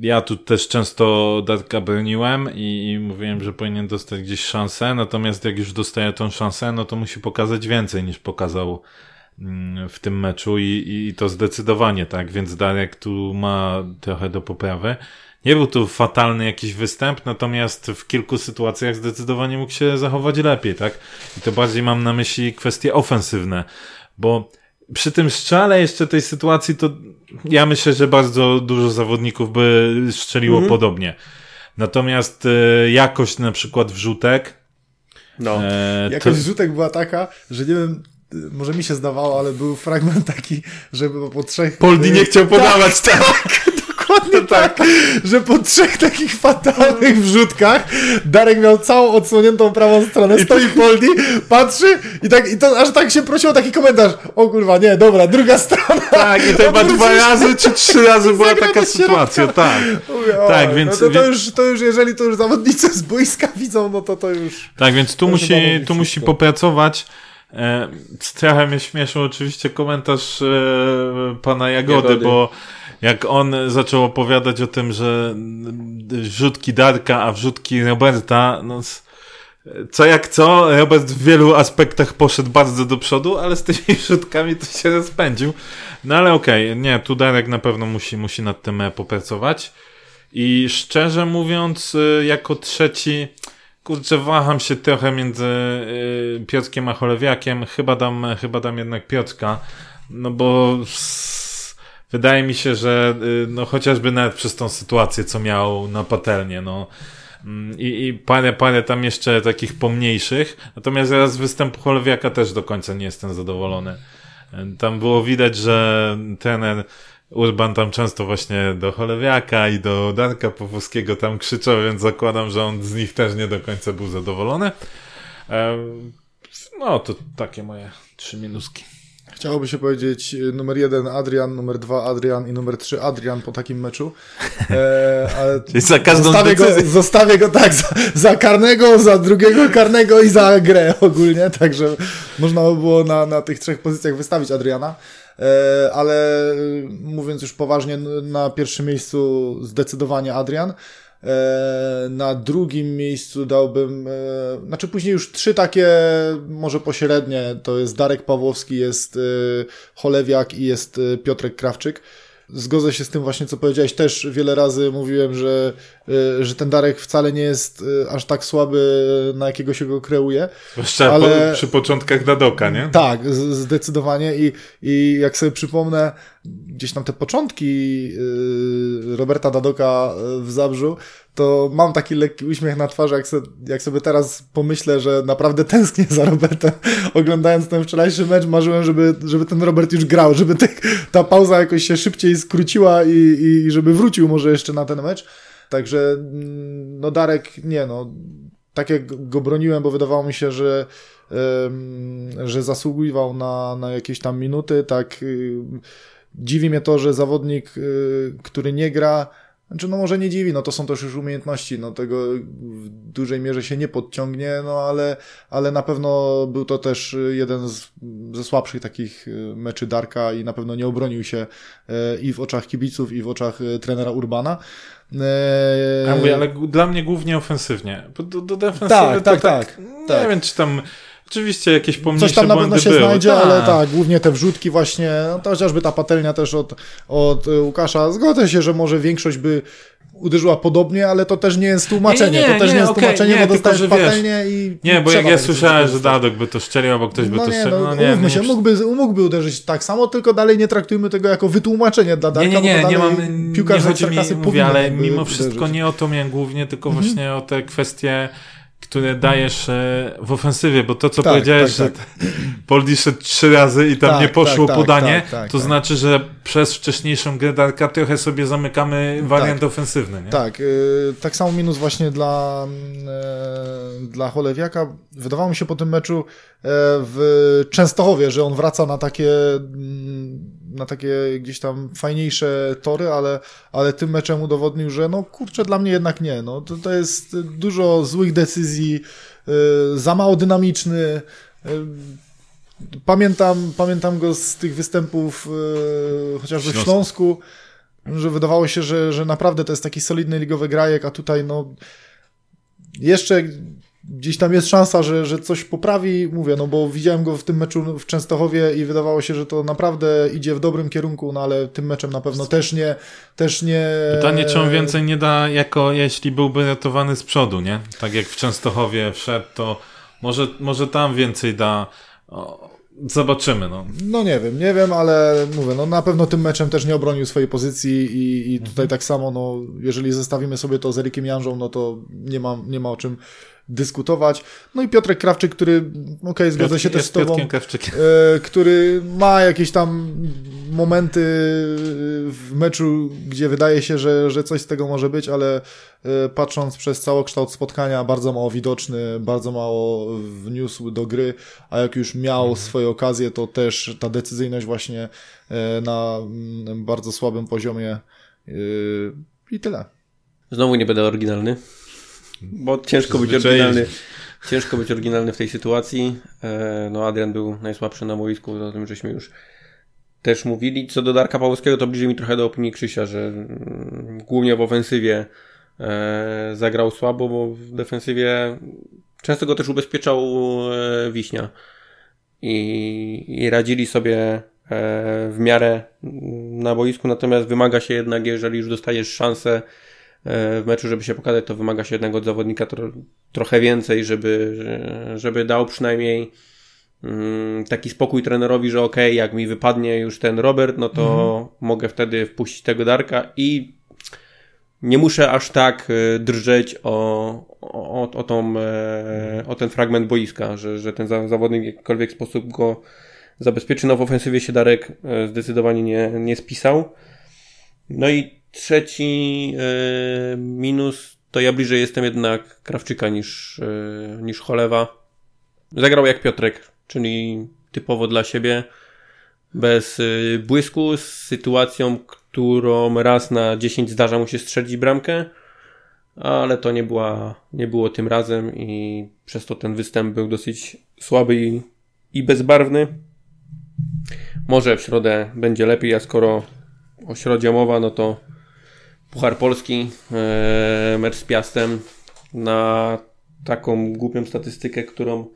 ja tu też często Darka broniłem i, i, mówiłem, że powinien dostać gdzieś szansę, natomiast jak już dostaje tą szansę, no to musi pokazać więcej niż pokazał mm, w tym meczu i, i to zdecydowanie tak, więc Darek tu ma trochę do poprawy. Nie był to fatalny jakiś występ, natomiast w kilku sytuacjach zdecydowanie mógł się zachować lepiej, tak? I to bardziej mam na myśli kwestie ofensywne, bo przy tym strzale jeszcze tej sytuacji to ja myślę, że bardzo dużo zawodników by strzeliło mhm. podobnie. Natomiast e, jakość na przykład wrzutek. No. E, jakość to... wrzutek była taka, że nie wiem, może mi się zdawało, ale był fragment taki, że po trzech... Poldi nie chciał podawać, tak. tak. Dokładnie tak, że po trzech takich fatalnych wrzutkach Darek miał całą odsłoniętą prawą stronę, stoi Poldi, patrzy i tak, i to aż tak się prosił o taki komentarz, o kurwa, nie, dobra, druga strona. Tak, i to chyba dwa razy czy trzy razy była taka sytuacja, tak. Mówię, tak, więc... No to, to, już, to już, jeżeli to już zawodnicy z boiska widzą, no to to już... Tak, więc tu musi, tu musi popracować. E, trochę mnie śmieszył oczywiście komentarz e, pana Jagody, Jagody, bo jak on zaczął opowiadać o tym, że wrzutki Darka, a wrzutki Roberta, no co jak co, Robert w wielu aspektach poszedł bardzo do przodu, ale z tymi wrzutkami to się rozpędził. No ale okej, okay, nie, tu Darek na pewno musi, musi nad tym e, popracować. I szczerze mówiąc, e, jako trzeci, kurczę, waham się trochę między e, Piotrkiem a Cholewiakiem. Chyba dam, chyba dam jednak Piotrka, no bo wydaje mi się, że y, no chociażby nawet przez tą sytuację, co miał na patelnię, no mm, i, i parę, parę tam jeszcze takich pomniejszych. Natomiast zaraz z występu Cholewiaka też do końca nie jestem zadowolony. Tam było widać, że trener Urban tam często właśnie do Cholewiaka i do Darka Powódzkiego tam krzyczał, więc zakładam, że on z nich też nie do końca był zadowolony. No, to takie moje trzy minuski. Chciałoby się powiedzieć y, numer jeden Adrian, numer dwa Adrian i numer trzy Adrian po takim meczu. E, ale za każdą zostawię go, zostawię go tak za, za, karnego, za drugiego karnego i za grę ogólnie, także można by było na, na tych trzech pozycjach wystawić Adriana. e, ale mówiąc już poważnie, na pierwszym miejscu zdecydowanie Adrian. Na drugim miejscu dałbym, znaczy później już trzy takie, może pośrednie, to jest Darek Pawłowski, jest Cholewiak i jest Piotrek Krawczyk zgodzę się z tym właśnie, co powiedziałeś. Też wiele razy mówiłem, że, e, że ten Darek wcale nie jest e, aż tak słaby, na jakiego się go kreuje. Zwłaszcza ale... przy początkach Dadoka, nie? Tak, zdecydowanie. I, I jak sobie przypomnę gdzieś tam te początki e, Roberta Dadoka w Zabrzu, to mam taki lekki uśmiech na twarzy, jak, se, jak sobie teraz pomyślę, że naprawdę tęsknię za Robertem. Oglądając ten wczorajszy mecz, marzyłem, żeby, żeby ten Robert już grał, żeby te, ta pauza jakoś się szybciej skróciła i, i żeby wrócił może jeszcze na ten mecz. Także, mm, no Darek, nie no, tak jak go broniłem, bo wydawało mi się, że, że zasługiwał na, na jakieś tam minuty, tak y, dziwi mnie to, że zawodnik, y, który nie gra, znaczy, no może nie dziwi, no to są też już umiejętności, no tego w dużej mierze się nie podciągnie, no ale, ale na pewno był to też jeden z, ze słabszych takich y, meczy Darka i na pewno nie obronił się y, i w oczach kibiców, i w oczach y, trenera Urbana. Ja mówię, ale dla mnie głównie ofensywnie. Do, do defensywy tak, tak, tak, tak. Nie tak. wiem, czy tam Oczywiście jakieś pomniejsze Coś tam na pewno się były. znajdzie, tak. ale tak, głównie te wrzutki właśnie, no to chociażby ta patelnia też od, od Łukasza. Zgodzę się, że może większość by uderzyła podobnie, ale to też nie jest tłumaczenie. Nie, nie, to też nie, nie jest okay, tłumaczenie, nie, bo dostajesz patelnię i. Nie, bo jak ja słyszałem, że Dadok by to szczelił, albo ktoś by no to szczelił. No, no nie, umówmy się, mógłby, mógłby uderzyć tak samo, tylko dalej nie traktujmy tego jako wytłumaczenie dla Darka, nie, nie, nie, bo nie mam, piłkarz nie chodzi mi, mówię, ale mimo wszystko uderzyć. nie o to miałem głównie, tylko mhm. właśnie o te kwestie które dajesz e, w ofensywie, bo to, co tak, powiedziałeś, tak, tak. że Poldi szedł trzy razy i tam tak, nie poszło tak, tak, podanie, to znaczy, że przez wcześniejszą grę Darka trochę sobie zamykamy wariant ofensywny. Nie? Tak, yy, tak samo minus właśnie dla, yy, dla Cholewiaka. Wydawało mi się po tym meczu yy, w Częstochowie, że on wraca na takie mm, na takie gdzieś tam fajniejsze tory, ale, ale tym meczem udowodnił, że no kurczę, dla mnie jednak nie. No, to, to jest dużo złych decyzji, yy, za mało dynamiczny. Yy, pamiętam, pamiętam go z tych występów yy, chociażby w Śląsku, że wydawało się, że, że naprawdę to jest taki solidny ligowy grajek, a tutaj no jeszcze gdzieś tam jest szansa, że, że coś poprawi, mówię, no bo widziałem go w tym meczu w Częstochowie i wydawało się, że to naprawdę idzie w dobrym kierunku, no ale tym meczem na pewno też nie, też nie... Pytanie, czy on więcej nie da, jako jeśli byłby ratowany z przodu, nie? Tak jak w Częstochowie wszedł, to może, może tam więcej da... Zobaczymy, no. No nie wiem, nie wiem, ale mówię, no na pewno tym meczem też nie obronił swojej pozycji i, i tutaj mhm. tak samo, no jeżeli zestawimy sobie to z Erikiem Janżą, no to nie ma, nie ma o czym dyskutować. No i Piotrek Krawczyk, który, okej, okay, zgodzę się też z tobą, e, który ma jakieś tam momenty w meczu, gdzie wydaje się, że, że coś z tego może być, ale e, patrząc przez całokształt spotkania, bardzo mało widoczny, bardzo mało wniósł do gry, a jak już miał mhm. swoje okazje, to też ta decyzyjność właśnie e, na mm, bardzo słabym poziomie e, i tyle. Znowu nie będę oryginalny. Bo ciężko być oryginalny. Ciężko być oryginalny w tej sytuacji. E, no Adrian był najsłabszy na boisku, o tym żeśmy już też mówili. Co do Darka Pałowskiego, to bliżej mi trochę do opinii Krzysia, że mm, głównie w ofensywie e, zagrał słabo, bo w defensywie często go też ubezpieczał e, Wiśnia. I, i radzili sobie w miarę na boisku, natomiast wymaga się jednak, jeżeli już dostajesz szansę w meczu, żeby się pokazać, to wymaga się jednego zawodnika tro, trochę więcej, żeby, żeby dał przynajmniej mm, taki spokój trenerowi, że ok, jak mi wypadnie już ten Robert, no to mhm. mogę wtedy wpuścić tego Darka i nie muszę aż tak e, drżeć o, o, o, tą, e, o ten fragment boiska, że, że ten zawodnik w jakikolwiek sposób go zabezpieczy. No w ofensywie się Darek zdecydowanie nie, nie spisał. No i Trzeci e, minus to ja bliżej jestem jednak Krawczyka niż, e, niż Cholewa. Zagrał jak Piotrek, czyli typowo dla siebie, bez e, błysku, z sytuacją, którą raz na 10 zdarza mu się strzelić bramkę, ale to nie, była, nie było tym razem i przez to ten występ był dosyć słaby i, i bezbarwny. może w środę będzie lepiej, a skoro o środzie mowa, no to Puchar Polski, e, mecz z Piastem na taką głupią statystykę, którą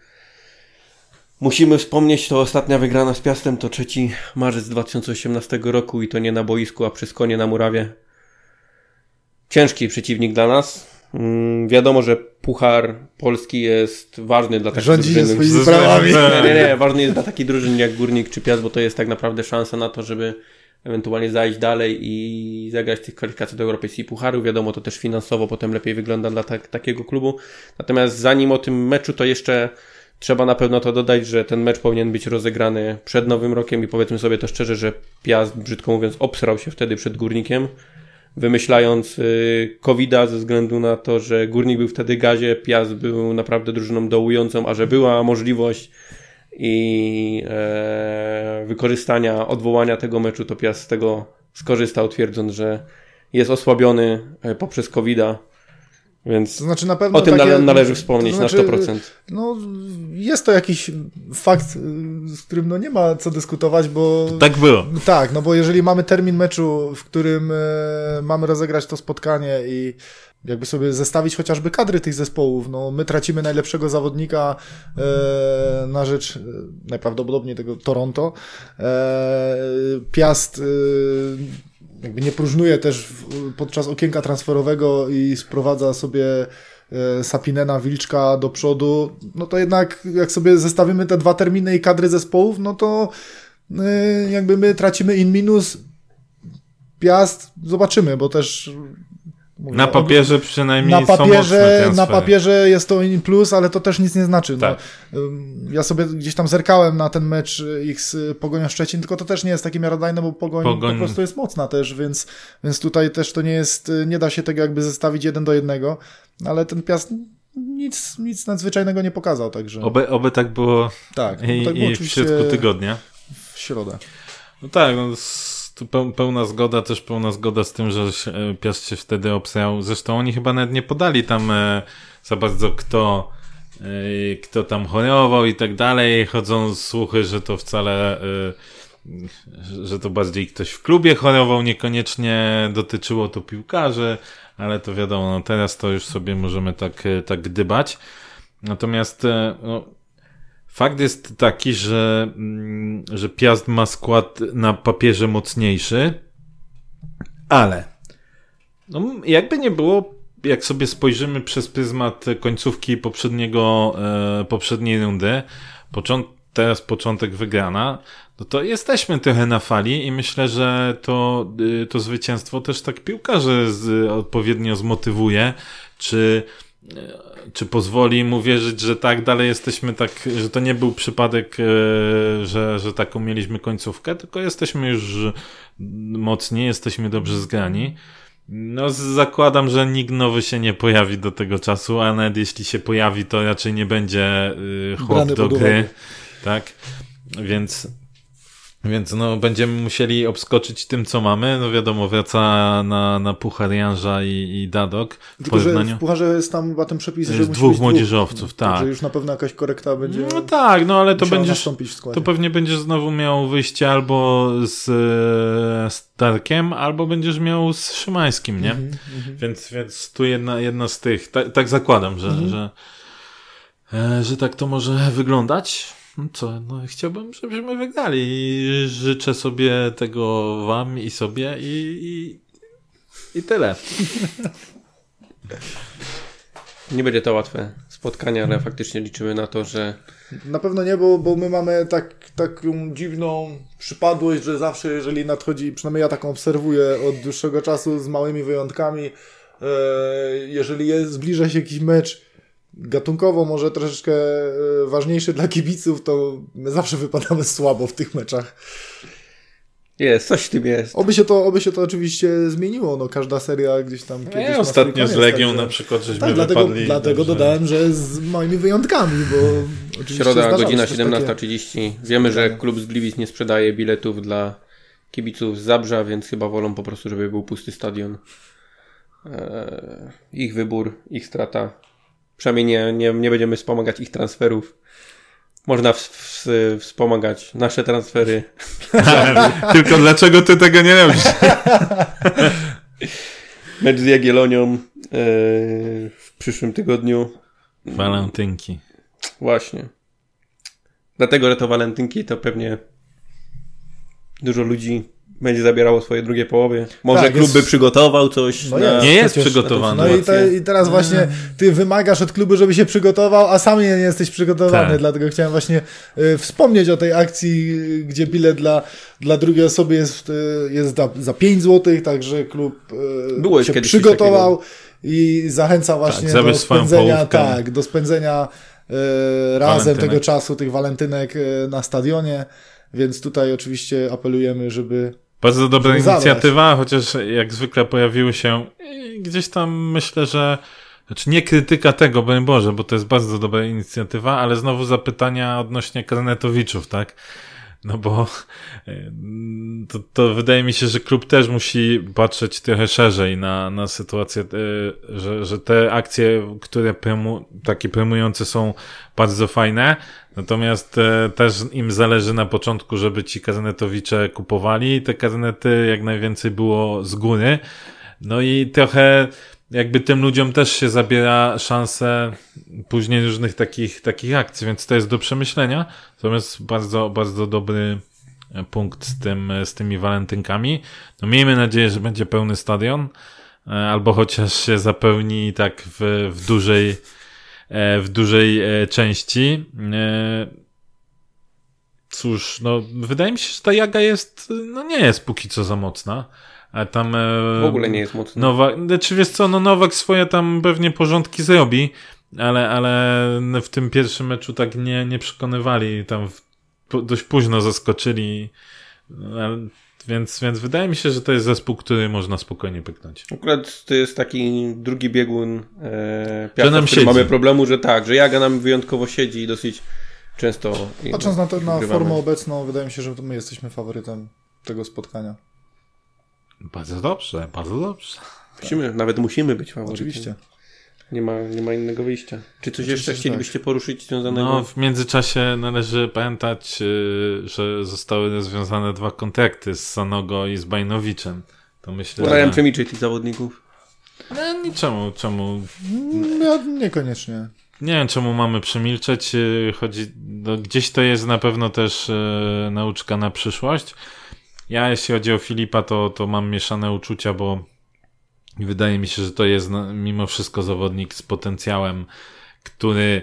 musimy wspomnieć, to ostatnia wygrana z Piastem to 3 marzec 2018 roku i to nie na boisku, a przy skonie na murawie. Ciężki przeciwnik dla nas. Mm, wiadomo, że Puchar Polski jest ważny dla takich drużyn. swoimi sprawami. Nie, nie, nie, ważny jest dla takiej drużyny jak Górnik czy Piast, bo to jest tak naprawdę szansa na to, żeby ewentualnie zajść dalej i zagrać tych kwalifikacji do Europejskiej Pucharu. Wiadomo, to też finansowo potem lepiej wygląda dla tak, takiego klubu. Natomiast zanim o tym meczu, to jeszcze trzeba na pewno to dodać, że ten mecz powinien być rozegrany przed Nowym Rokiem i powiedzmy sobie to szczerze, że Piast, brzydko mówiąc, obsrał się wtedy przed Górnikiem, wymyślając y, COVID-a ze względu na to, że Górnik był wtedy gazie, Piast był naprawdę drużyną dołującą, a że była możliwość i e, wykorzystania, odwołania tego meczu, to Piast z tego skorzystał, twierdząc, że jest osłabiony e, poprzez COVID-a. Więc To znaczy na pewno o tym takie, nale- należy wspomnieć to na znaczy, 100%. No, jest to jakiś fakt, y, z którym no nie ma co dyskutować, bo... Tak było. Tak, no bo jeżeli mamy termin meczu, w którym e, mamy rozegrać to spotkanie i jakby sobie zestawić chociażby kadry tych zespołów, no my tracimy najlepszego zawodnika e, na rzecz e, najprawdopodobniej tego Toronto. E, Piast e, jakby nie próżnuje też podczas okienka transferowego i sprowadza sobie e, Sapinena, Wilczka do przodu, no to jednak jak sobie zestawimy te dwa terminy i kadry zespołów, no to jakby my tracimy in minus Piast, zobaczymy, bo też mówię, Na papierze przynajmniej na są mocne papierze, na papierze jest to in plus, ale to też nic nie znaczy. Tak. No, ja sobie gdzieś tam zerkałem na ten mecz y, ich z Pogonią Szczecin, tylko to też nie jest takie miarodajne, bo Pogoń, Pogoń- po prostu jest mocna też, więc, więc tutaj też to nie jest, y, nie da się tego jakby zestawić jeden do jednego, ale ten Piast nic, nic nadzwyczajnego nie pokazał, także Oby, oby tak było tak, no, i, tak było i w oczywiście środku tygodnia. w środę. No tak, no, s- tu peł- pełna zgoda, też pełna zgoda z tym, że e, Piast się wtedy obsrał. Zresztą oni chyba nawet nie podali tam e, za bardzo kto, e, kto tam chorował i tak dalej. Chodzą słuchy, że to wcale, że- to bardziej ktoś w klubie chorował, niekoniecznie dotyczyło to piłkarzy, ale to wiadomo, no teraz to już sobie możemy tak, tak gdybać. Natomiast no, Fakt jest taki, że, mm, że Piast ma skład na papierze mocniejszy, ale no, jakby nie było, jak sobie spojrzymy przez pryzmat końcówki poprzedniego, e, poprzedniej rundy, począt, teraz początek wygrana, no to jesteśmy trochę na fali i myślę, że to, y, to zwycięstwo też tak piłkarzy z, odpowiednio zmotywuje, czy czy pozwoli im uwierzyć, że tak dalej jesteśmy tak, że to nie był przypadek, e, że, że taką mieliśmy końcówkę, tylko jesteśmy już mocni, jesteśmy dobrze zgrani. No, zakładam, że nikt nowy się nie pojawi do tego czasu, a nawet jeśli się pojawi, to raczej nie będzie y, chłop Brany do gry. Tak. Więc, więc no, będziemy musieli obskoczyć tym, co mamy. No wiadomo, wraca na, na Puchar Janża i, i Dadok. Tylko, że porównaniu. w Pucharze jest tam chyba ten przepis, że dwóch młodzieżowców, tak. Także już na pewno jakaś korekta będzie No tak, no ale to będziesz, to pewnie będziesz znowu miał wyjście albo z e, Starkiem, albo będziesz miał z Szymańskim, nie? Mhm, Więc, więc tu jedna, jedna z tych, tak, tak zakładam, że, Mhm. że, e, że tak to może wyglądać. No co, no chciałbym, żebyśmy wygrali i życzę sobie tego wam i sobie i, i, i tyle. Nie będzie to łatwe spotkanie, ale faktycznie liczymy na to, że Na pewno nie, bo, bo my mamy tak, taką dziwną przypadłość, że zawsze jeżeli nadchodzi, przynajmniej ja taką obserwuję od dłuższego czasu z małymi wyjątkami, e, jeżeli jest, zbliża się jakiś mecz gatunkowo może troszeczkę e, ważniejszy dla kibiców, to my zawsze wypadamy słabo w tych meczach. jest, coś w tym jest. Oby się to, oby się to oczywiście zmieniło, no każda seria gdzieś tam kiedyś ostatnio z koniec, Legią także- na przykład, żeśmy Tak, dlatego, wypadli. dlatego dodałem, że z moimi wyjątkami, bo oczywiście Środa, godzina coś takiego. 17.30. Wiemy, że klub z Gliwic nie sprzedaje biletów dla kibiców z Zabrza, więc chyba wolą po prostu, żeby był pusty stadion. Eee, ich wybór, ich strata. Przynajmniej nie, nie, nie będziemy wspomagać ich transferów. Można w, w, wspomagać nasze transfery. Tylko dlaczego ty tego nie robisz? Mecz z Jagielonią yy, w przyszłym tygodniu. Walentynki. Właśnie. Dlatego, że to walentynki to pewnie dużo ludzi będzie zabierało swoje drugie połowy. Może Tak, klub jest- by przygotował coś. No na... Nie jest przygotowany. No i, te, i teraz właśnie ty wymagasz od klubu, żeby się przygotował, a sam nie jesteś przygotowany, Tak. dlatego chciałem właśnie y, wspomnieć o tej akcji, y, gdzie bilet dla, dla drugiej osoby jest, y, jest za, za 5 zł, także klub y, Było się przygotował i zachęca właśnie zabierz do spędzenia, tak, do spędzenia y, razem Walentynek. tego czasu, tych walentynek y, na stadionie, więc tutaj oczywiście apelujemy, żeby Bardzo dobra inicjatywa, chociaż jak zwykle pojawiły się gdzieś tam myślę, że znaczy nie krytyka tego, broń Boże, bo to jest bardzo dobra inicjatywa, ale znowu zapytania odnośnie karnetowiczów, tak? No bo e, to, to wydaje mi się, że klub też musi patrzeć trochę szerzej na, na sytuację, e, że, że te akcje, które premu, takie promujące są bardzo fajne, natomiast e, też im zależy na początku, żeby ci karnetowicze kupowali te karnety jak najwięcej było z góry. No i trochę jakby tym ludziom też się zabiera szansę później różnych takich, takich akcji, więc to jest do przemyślenia. Natomiast bardzo, bardzo dobry e, punkt z tym, e, z tymi walentynkami. No miejmy nadzieję, że będzie pełny stadion, e, albo chociaż się zapełni tak w, w dużej, w dużej części. Cóż, no, wydaje mi się, że ta jaga jest, no nie jest póki co za mocna. A tam. e, W ogóle nie jest mocno. Nowak, czy wiesz co, no Nowak swoje tam pewnie porządki zrobi, ale, ale w tym pierwszym meczu tak nie, nie przekonywali, tam w, po, dość późno zaskoczyli, ale, więc, więc wydaje mi się, że to jest zespół, który można spokojnie pyknąć. Akurat to jest taki drugi biegun e, piasta, w którym mamy problemu, że tak, że Jaga nam wyjątkowo siedzi i dosyć często... Patrząc na, to, na formę obecną, wydaje mi się, że my jesteśmy faworytem tego spotkania. Bardzo dobrze, bardzo dobrze. Musimy, nawet musimy być faworytem. Oczywiście. Nie ma, nie ma innego wyjścia. Czy coś Oczywiście, jeszcze chcielibyście poruszyć związanego? No, w międzyczasie należy pamiętać, y, że zostały rozwiązane dwa kontrakty z Sanogo i z Bajnowiczem. To myślę, Starają że... przemilczyć tych zawodników. No, niczemu, czemu No, niekoniecznie. Nie wiem, czemu mamy przemilczeć. yy, Chodzi, no, gdzieś to jest na pewno też e, nauczka na przyszłość. Ja, jeśli chodzi o Filipa, to, to mam mieszane uczucia, bo wydaje mi się, że to jest mimo wszystko zawodnik z potencjałem, który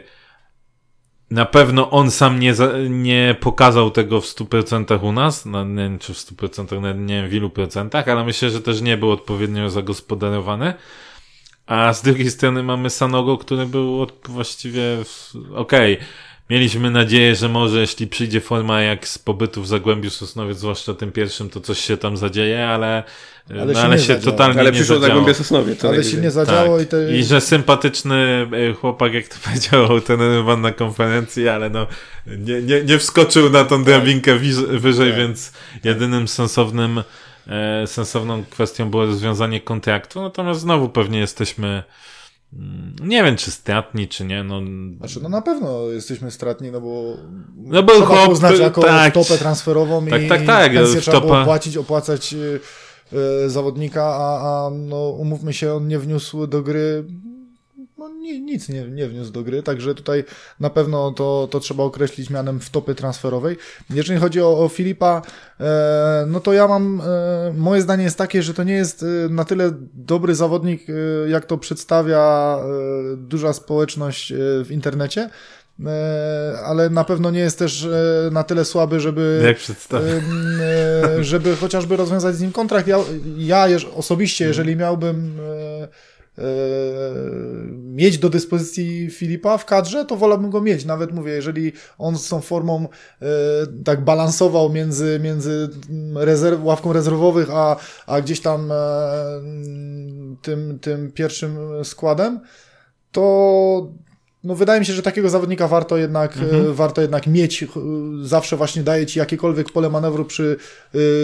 na pewno on sam nie, nie pokazał tego w 100% u nas. Nie wiem, czy w 100%, nawet nie wiem w ilu procentach, ale myślę, że też nie był odpowiednio zagospodarowany. A z drugiej strony mamy Sanogo, który był właściwie okej. Mieliśmy nadzieję, że może jeśli przyjdzie forma jak z pobytu w Zagłębiu Sosnowiec, zwłaszcza tym pierwszym, to coś się tam zadzieje, ale, Ale no, się ale nie się totalnie Ale nie przyszło zadziało. Zagłębie Sosnowie. Co Ale się nie zadziało tak. i te... I że sympatyczny e, chłopak, jak to powiedział ten Rywan na konferencji, ale no nie, nie, nie wskoczył na tą drabinkę wyżej, Tak. więc jedynym sensownym e, sensowną kwestią było rozwiązanie kontraktu, natomiast znowu pewnie jesteśmy nie wiem, czy stratni, czy nie, no Znaczy, no na pewno jesteśmy stratni, no bo, No bo trzeba chłop- uznać jako tak. stopę transferową Tak, i tak, tak, pensję trzeba było płacić, opłacać y, y, zawodnika, a, a no, umówmy się, on nie wniósł do gry nic nie, nie wniósł do gry, także tutaj na pewno to, to trzeba określić mianem wtopy transferowej. Jeżeli chodzi o, o Filipa, e, no to ja mam, e, moje zdanie jest takie, że to nie jest e, na tyle dobry zawodnik, e, jak to przedstawia e, duża społeczność w internecie, ale na pewno nie jest też na tyle słaby, żeby e, żeby chociażby rozwiązać z nim kontrakt. Ja, ja osobiście, jeżeli miałbym mieć do dyspozycji Filipa w kadrze, to wolałbym go mieć. Nawet mówię, jeżeli on z tą formą e, tak balansował między, między rezerw, ławką rezerwowych, a, a gdzieś tam e, tym, tym pierwszym składem, to no wydaje mi się, że takiego zawodnika warto jednak, e, warto jednak mieć. Zawsze właśnie daje ci jakiekolwiek pole manewru przy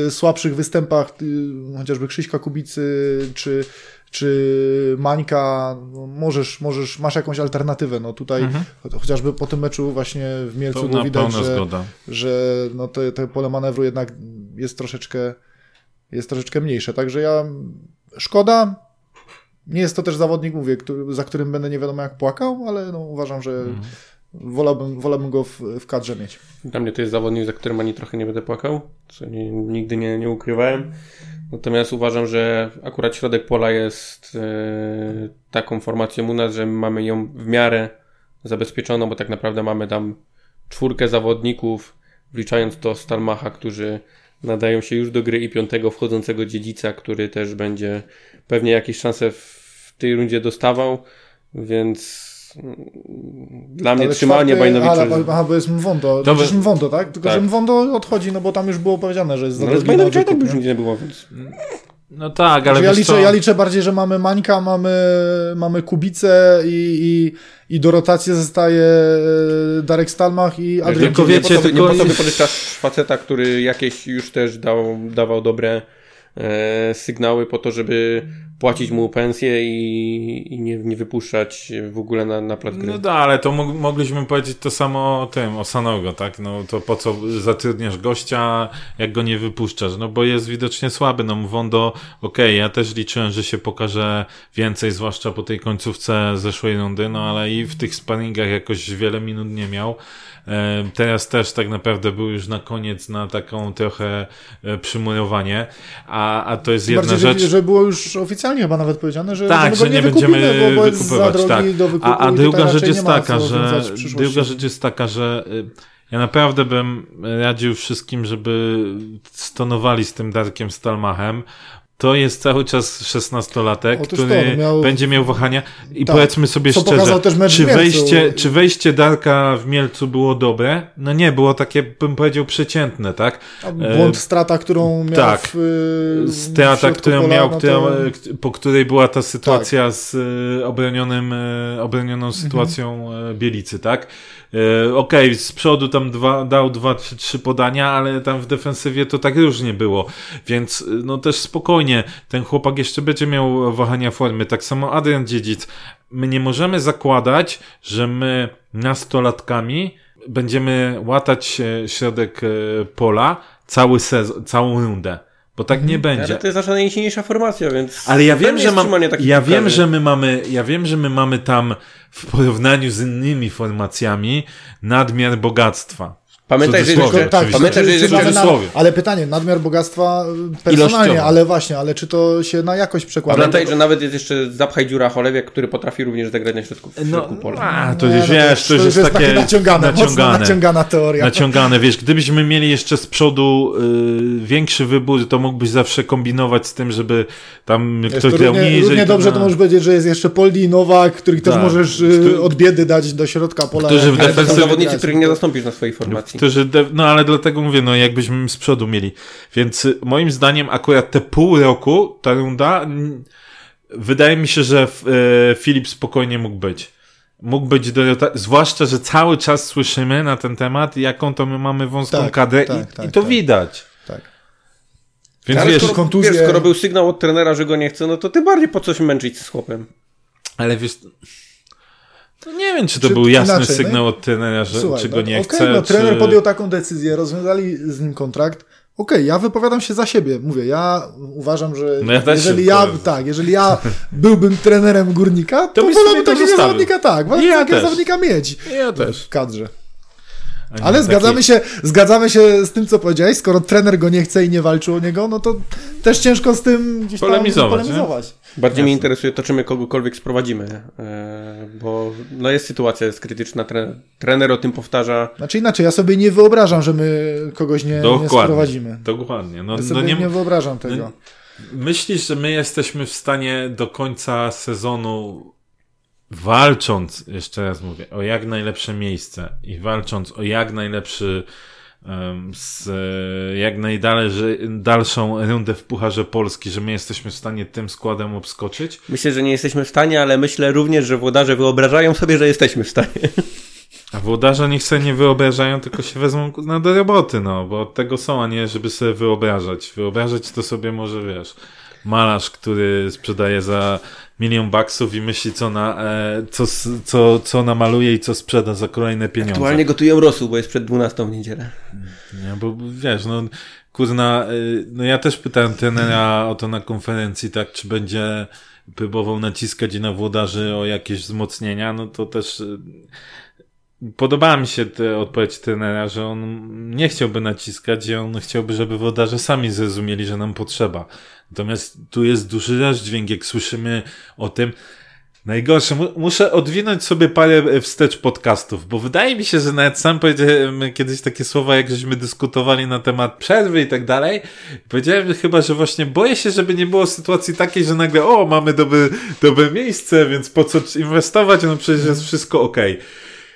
y, słabszych występach, y, chociażby Krzyśka Kubicy, czy, czy Mańka, no, możesz, możesz, masz jakąś alternatywę. No tutaj Mhm. cho- chociażby po tym meczu właśnie w Mielcu To widać, że, zgoda. że no te, te pole manewru jednak jest troszeczkę, jest troszeczkę mniejsze. Także ja, szkoda, nie jest to też zawodnik, mówię, który, za którym będę nie wiadomo jak płakał, ale no, uważam, że Mhm. wolałbym, wolałbym go w, w kadrze mieć. Dla mnie to jest zawodnik, za którym ani trochę nie będę płakał, co nie, nigdy nie, nie ukrywałem. Natomiast uważam, że akurat środek pola jest e, taką formacją u nas, że mamy ją w miarę zabezpieczoną, bo tak naprawdę mamy tam czwórkę zawodników, wliczając to Stalmacha, którzy nadają się już do gry i piątego wchodzącego dziedzica, który też będzie pewnie jakieś szanse w tej rundzie dostawał, więc dla mnie Ale trzymanie Bajnowicza... Ale, aha, bo jest Mwondo. To by- Mwondo, tak? Tylko, Tak. że Mwondo odchodzi, no bo tam już było powiedziane, że jest za No, ale z Bajnowicza tak by już nie? nie było, więc... No tak, ale ja, liczę, co? ja liczę bardziej, że mamy Mańka, mamy, mamy Kubicę i, i, i do rotacji zostaje e, Darek Stalmach i Adrian Tylko wiecie, nie po to, nie tylko po to wypożyczasz faceta, który jakieś już też dał, dawał dobre e, sygnały po to, żeby płacić mu pensję i, i nie, nie wypuszczać w ogóle na, na plac gry. No da, ale to mog- mogliśmy powiedzieć to samo o tym, o Sanogo, tak? No to po co zatrudniasz gościa, jak go nie wypuszczasz? No bo jest widocznie słaby, no Wondo, okej, ja też liczyłem, że się pokaże więcej, zwłaszcza po tej końcówce zeszłej rundy, no ale i w tych sparingach jakoś wiele minut nie miał. E, Teraz też tak naprawdę był już na koniec na taką trochę e, przymurowanie, a, a to jest Tym jedna bardziej, rzecz. że, że było już oficjalnie chyba nawet powiedziane, że, Tak, że, nie będziemy bo, bo wykupywać, tak. do wykupu A, a druga rzecz jest taka, że druga rzecz jest taka, że ja naprawdę bym radził wszystkim, żeby stonowali z tym Darkiem Stalmachem. To jest cały czas 16-latek, Otóż który to, no miał- będzie miał wahania i Tak. powiedzmy sobie szczerze, czy wejście, czy wejście Darka w Mielcu było dobre? No nie, było takie, bym powiedział, przeciętnie, tak? A Błąd, strata, którą miał tak. w, y, w Strata, którą pola, miał, no która, po której była ta sytuacja z e, obronionym, e, obronioną sytuacją e, Bielicy, tak? E, Okej, z przodu tam dwa, dał dwa, trzy, podania, ale tam w defensywie to tak różnie było, więc e, no też spokojnie, ten chłopak jeszcze będzie miał wahania formy, tak samo Adrian Dziedzic. My nie możemy zakładać, że my nastolatkami będziemy łatać środek e, pola cały sezon, całą rundę. Bo tak nie będzie. Ale to jest nasza najsilniejsza formacja, więc... Ale ja wiem, że mam, ja wiem, że my mamy, ja wiem, że my mamy tam w porównaniu z innymi formacjami nadmiar bogactwa. Pamiętaj, że jeszcze, tak, pamiętaj, że czy, na, ale pytanie, nadmiar bogactwa personalnie, Ilościowo. ale właśnie, ale czy to się na jakość przekłada? Pamiętaj, że nawet jest jeszcze zapchaj dziura Cholewiak, który potrafi również zagrać na środku, w środku pola. a, to Nie, już no wiesz, to już jest takie naciągane, mocno naciągane. naciągana teoria. Naciągane, wiesz, gdybyśmy mieli jeszcze z przodu y, większy wybór, to mógłbyś zawsze kombinować z tym, żeby tam Wiesz, ktoś to grał równie, niżej. równie dobrze no. to możesz powiedzieć, że jest jeszcze Poldi Nowak, których też Tak. możesz y, od biedy dać do środka pola. Którzy w jak- Ale to są defensywie zawodnicy, których nie zastąpisz na swojej formacji. Którzy de- no ale dlatego mówię, no jakbyśmy z przodu mieli. Więc y, moim zdaniem akurat te pół roku, ta runda, wydaje mi się, że e, Filip spokojnie mógł być. Mógł być do rota- zwłaszcza, że cały czas słyszymy na ten temat, jaką to my mamy wąską Tak, kadrę tak, i, tak, i to tak. widać. Tak. Więc Ale wiesz, skoro, kontuzje- wiesz, skoro był sygnał od trenera, że go nie chce, no to tym bardziej po co się męczyć z chłopem. ale wiesz, to nie wiem, czy to Czy był jasny inaczej, no sygnał od trenera, że, Słuchaj, czy no, go nie okej, chce. no, czy... trener podjął taką decyzję, rozwiązali z nim kontrakt. Okej, ja wypowiadam się za siebie. Mówię, ja uważam, że No ja jeżeli ja, wypowiadam. tak, jeżeli ja byłbym trenerem górnika, to, byś wolałbym to takiego zostawił. zawodnika, tak, Ja takiego też. zawodnika mieć Ja też. w kadrze. Nie Ale taki- zgadzamy się, zgadzamy się z tym, co powiedziałeś. Skoro trener go nie chce i nie walczy o niego, no to też ciężko z tym gdzieś tam Polemizować, polemizować. Bardziej mnie interesuje to, czy my kogokolwiek sprowadzimy, e, bo no jest sytuacja, jest krytyczna, tre, trener o tym powtarza. Znaczy inaczej, ja sobie nie wyobrażam, że my kogoś nie, nie Dokładnie. sprowadzimy. Dokładnie. No, Ja no sobie nie, nie, wyobrażam tego. no, Myślisz, że my jesteśmy w stanie do końca sezonu walcząc, jeszcze raz mówię, o jak najlepsze miejsce i walcząc o jak najlepszy z e, jak najdalej dalszą rundę w Pucharze Polski, że my jesteśmy w stanie tym składem obskoczyć? Myślę, że nie jesteśmy w stanie, ale myślę również, że włodarze wyobrażają sobie, że jesteśmy w stanie. A włodarze niech sobie nie wyobrażają, tylko się wezmą na do roboty, no, bo od tego są, a nie żeby sobie wyobrażać. Wyobrażać to sobie może, wiesz, malarz, który sprzedaje za milion baksów i myśli, co, na, e, co, co, co namaluje i co sprzeda za kolejne pieniądze. Aktualnie gotują rosół, bo jest przed 12 w niedzielę. Nie, bo wiesz, no kurna, y, no ja też pytałem trenera o to na konferencji, tak, czy będzie próbował naciskać na włodarzy o jakieś wzmocnienia, no to też y, podobała mi się ta odpowiedź trenera, że on nie chciałby naciskać i on chciałby, żeby włodarze sami zrozumieli, że nam potrzeba. Natomiast tu jest duży rozdźwięk, jak słyszymy o tym, Najgorsze, mu- muszę odwinąć sobie parę e, wstecz podcastów, bo wydaje mi się, że nawet sam powiedziałem kiedyś takie słowa, jak żeśmy dyskutowali na temat przerwy i tak dalej. Powiedziałem chyba, że właśnie boję się, żeby nie było sytuacji takiej, że nagle, o, mamy dobre, dobre miejsce, więc po co inwestować, no przecież jest wszystko okej.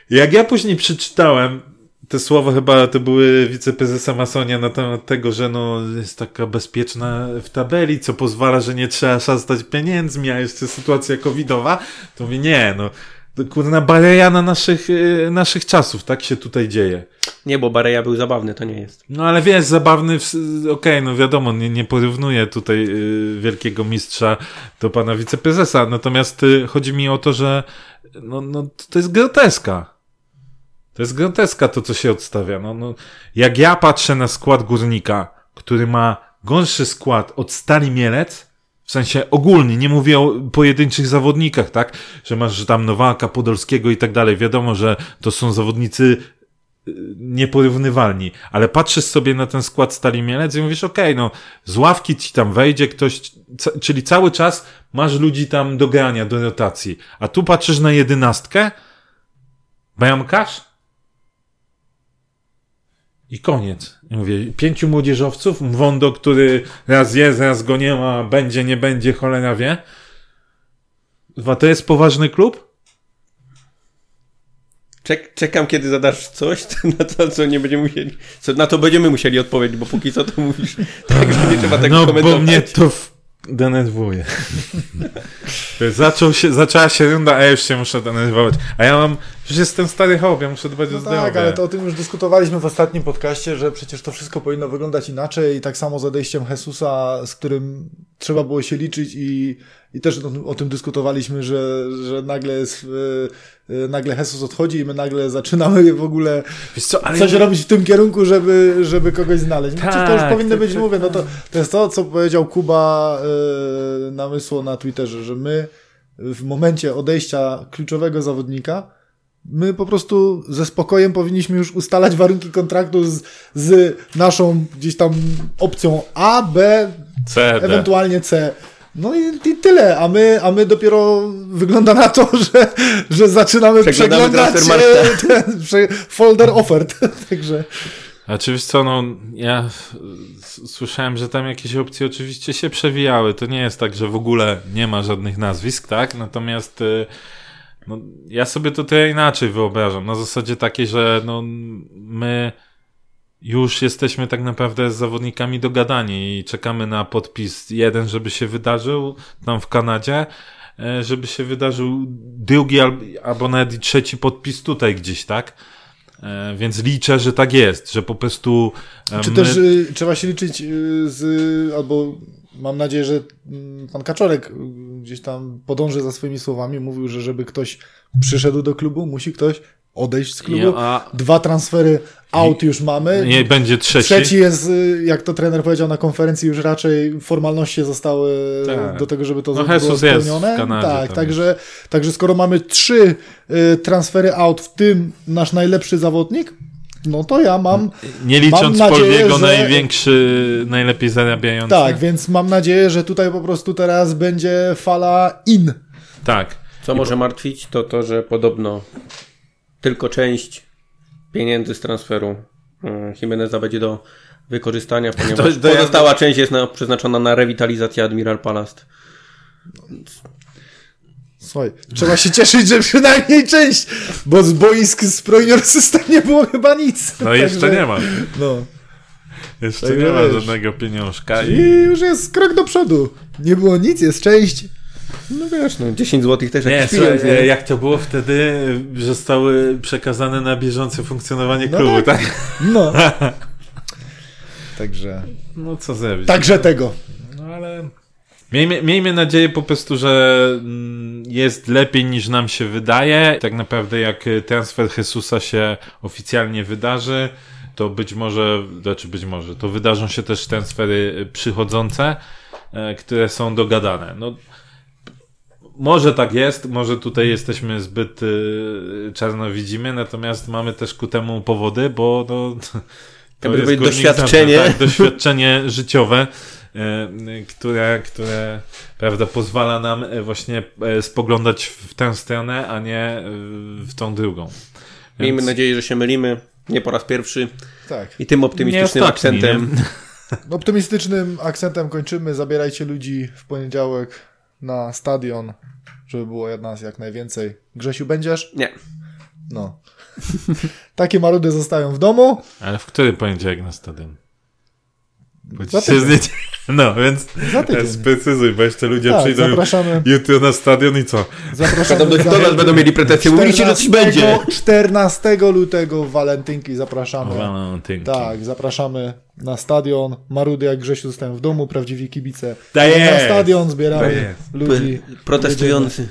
Jak ja później przeczytałem te słowa chyba to były wiceprezesa Masonia na temat tego, że no jest taka bezpieczna w tabeli, co pozwala, że nie trzeba szastać pieniędzmi, a jeszcze sytuacja covidowa, to mówię, nie, no kurna bareja na naszych, y, naszych czasów, tak się tutaj dzieje. Nie, bo Bareja był zabawny, to nie jest. No ale wiesz, zabawny, okej, no wiadomo, nie, nie porównuję tutaj y, wielkiego mistrza do pana wiceprezesa, natomiast y, chodzi mi o to, że no, no to jest groteska. To jest groteska to, co się odstawia. No, no, jak ja patrzę na skład górnika, który ma gorszy skład od Stali Mielec, w sensie ogólnie, nie mówię o pojedynczych zawodnikach, tak? Że masz tam Nowaka, Podolskiego i tak dalej. Wiadomo, że to są zawodnicy y, nieporównywalni, ale patrzysz sobie na ten skład Stali Mielec i mówisz, okej, no z ławki ci tam wejdzie ktoś, czyli cały czas masz ludzi tam do grania, do rotacji, a tu patrzysz na jedenastkę, bramkarz i koniec. I mówię, pięciu młodzieżowców, Mwondo, który raz jest, raz go nie ma, będzie, nie będzie, cholera wie. Dwa, to jest poważny klub? Czek, czekam, kiedy zadasz coś, na to, co nie będziemy musieli, co, na to będziemy musieli odpowiedzieć, bo póki co to mówisz, tak, że nie trzeba tego no, komentować. bo mnie to w... denerwuje. Zaczął się, zaczęła się runda, a ja już się muszę denerwować. A ja mam, już jestem stary ja muszę dbać o No zdrowie. tak, ale to o tym już dyskutowaliśmy w ostatnim podcaście, że przecież to wszystko powinno wyglądać inaczej i tak samo z odejściem Jesusa, z którym trzeba było się liczyć i, i też o, o tym dyskutowaliśmy, że, że nagle, jest, e, nagle Jesus odchodzi i my nagle zaczynamy w ogóle Wiesz co, ale coś robić w tym kierunku, żeby, żeby kogoś znaleźć. No, przecież to już Tak, powinno tak, być, tak, mówię, no to, to jest to, co powiedział Kuba e, namysło na Twitterze, że my w momencie odejścia kluczowego zawodnika my po prostu ze spokojem powinniśmy już ustalać warunki kontraktu z, z naszą gdzieś tam opcją A, B, C, D. ewentualnie C. No i, i tyle, a my, a my dopiero wygląda na to, że, że zaczynamy przeglądać e, ten folder ofert. Także A czy wiesz co, no ja słyszałem, że tam jakieś opcje oczywiście się przewijały. To nie jest tak, że w ogóle nie ma żadnych nazwisk, tak? Natomiast y, no, ja sobie to trochę inaczej wyobrażam. Na zasadzie takiej, że no, my już jesteśmy tak naprawdę z zawodnikami dogadani i czekamy na podpis jeden, żeby się wydarzył tam w Kanadzie, e, żeby się wydarzył drugi al- albo nawet trzeci podpis tutaj gdzieś, tak? E, Więc liczę, że tak jest, że po prostu. e, Czy my- też y, trzeba się liczyć y, z, albo mam nadzieję, że mm, pan Kaczorek y, gdzieś tam podąży za swoimi słowami, mówił, że żeby ktoś przyszedł do klubu, musi ktoś odejść z klubu. Ja- Dwa transfery out już mamy. Nie będzie trzeci. Trzeci jest, y, jak to trener powiedział na konferencji, już raczej formalności zostały Tak. do tego, żeby to No, było spełnione. Kanadzie tak, także, także skoro mamy trzy y, transfery out, w tym nasz najlepszy zawodnik, no to ja mam Nie licząc Mam nadzieję, Polniego, że- największy, najlepiej zarabiający. Tak, więc mam nadzieję, że tutaj po prostu teraz będzie fala in. Tak. Co może martwić, to to, że podobno tylko część pieniędzy z transferu e, Jimeneza będzie do wykorzystania, ponieważ to ja- pozostała część jest na, przeznaczona na rewitalizację Admiral Palast. Słuchaj, trzeba się cieszyć, że przynajmniej część, bo z boisk z Proinior System nie było chyba nic. No jeszcze Także- nie ma. No. Jeszcze Tak nie ma wiesz. żadnego pieniążka. I I... już jest krok do przodu. Nie było nic, jest część. No wiesz, no 10 zł też Nie, jakiś słuchaj, pieniądz. e, nie? jak to było wtedy, że zostały przekazane na bieżące funkcjonowanie No klubu, tak. tak? No. Także. No co zrobić? Także tego. No ale Miejmy, miejmy nadzieję po prostu, że mm, jest lepiej niż nam się wydaje. Tak naprawdę jak transfer Jesusa się oficjalnie wydarzy, to być może, znaczy być może, to wydarzą się też transfery przychodzące, e, które są dogadane. No, może tak jest, może tutaj jesteśmy zbyt y, czarno widzimy, natomiast mamy też ku temu powody, bo no, to Jakby jest doświadczenie. Tak, doświadczenie życiowe, y, które, które prawda, pozwala nam y, właśnie y, spoglądać w tę stronę, a nie w tą drugą. Miejmy Więc- nadzieję, że się mylimy. Nie po raz pierwszy. Tak. I tym optymistycznym ostatni, akcentem. nie? Optymistycznym akcentem kończymy. Zabierajcie ludzi w poniedziałek na stadion, żeby było nas jak najwięcej. Grzesiu, będziesz? Nie. No. Takie marudy zostają w domu. Ale w który poniedziałek na stadion? Bo jest niedziela. No, więc sprecyzuj, bo jeszcze ludzie Tak, przyjdą zapraszamy. jutro na stadion i co? Zapraszamy Będą do, nas będą mieli pretensje. Mówiliście, że coś będzie. 14 lutego walentynki zapraszamy. Walentynki. Tak, zapraszamy na stadion. Marudy jak Grzesiu zostają w domu, prawdziwi kibice. Tak Na jest. stadion Tak zbieramy jest. ludzi. Protestujący.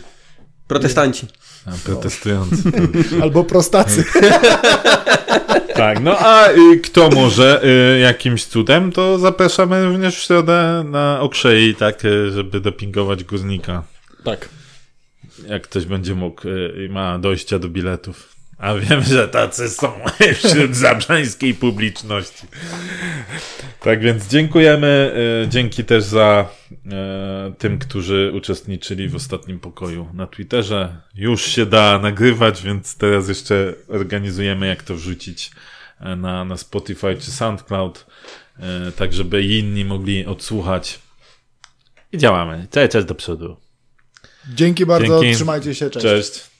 Protestanci. A, protestujący. Albo prostacy. tak, no a y, kto może y, jakimś cudem, to zapraszamy również w środę na Okrzei, tak, y, żeby dopingować górnika. Tak. Jak ktoś będzie mógł i ma dojścia do biletów. A wiem, że tacy są wśród zabrzańskiej publiczności. Tak więc dziękujemy. Dzięki też za tym, którzy uczestniczyli w ostatnim pokoju na Twitterze. Już się da nagrywać, więc teraz jeszcze organizujemy, jak to wrzucić na, na Spotify czy SoundCloud, y, tak żeby inni mogli odsłuchać. I działamy. Cały czas do przodu. Dzięki bardzo, Dzięki. trzymajcie się, cześć. Cześć.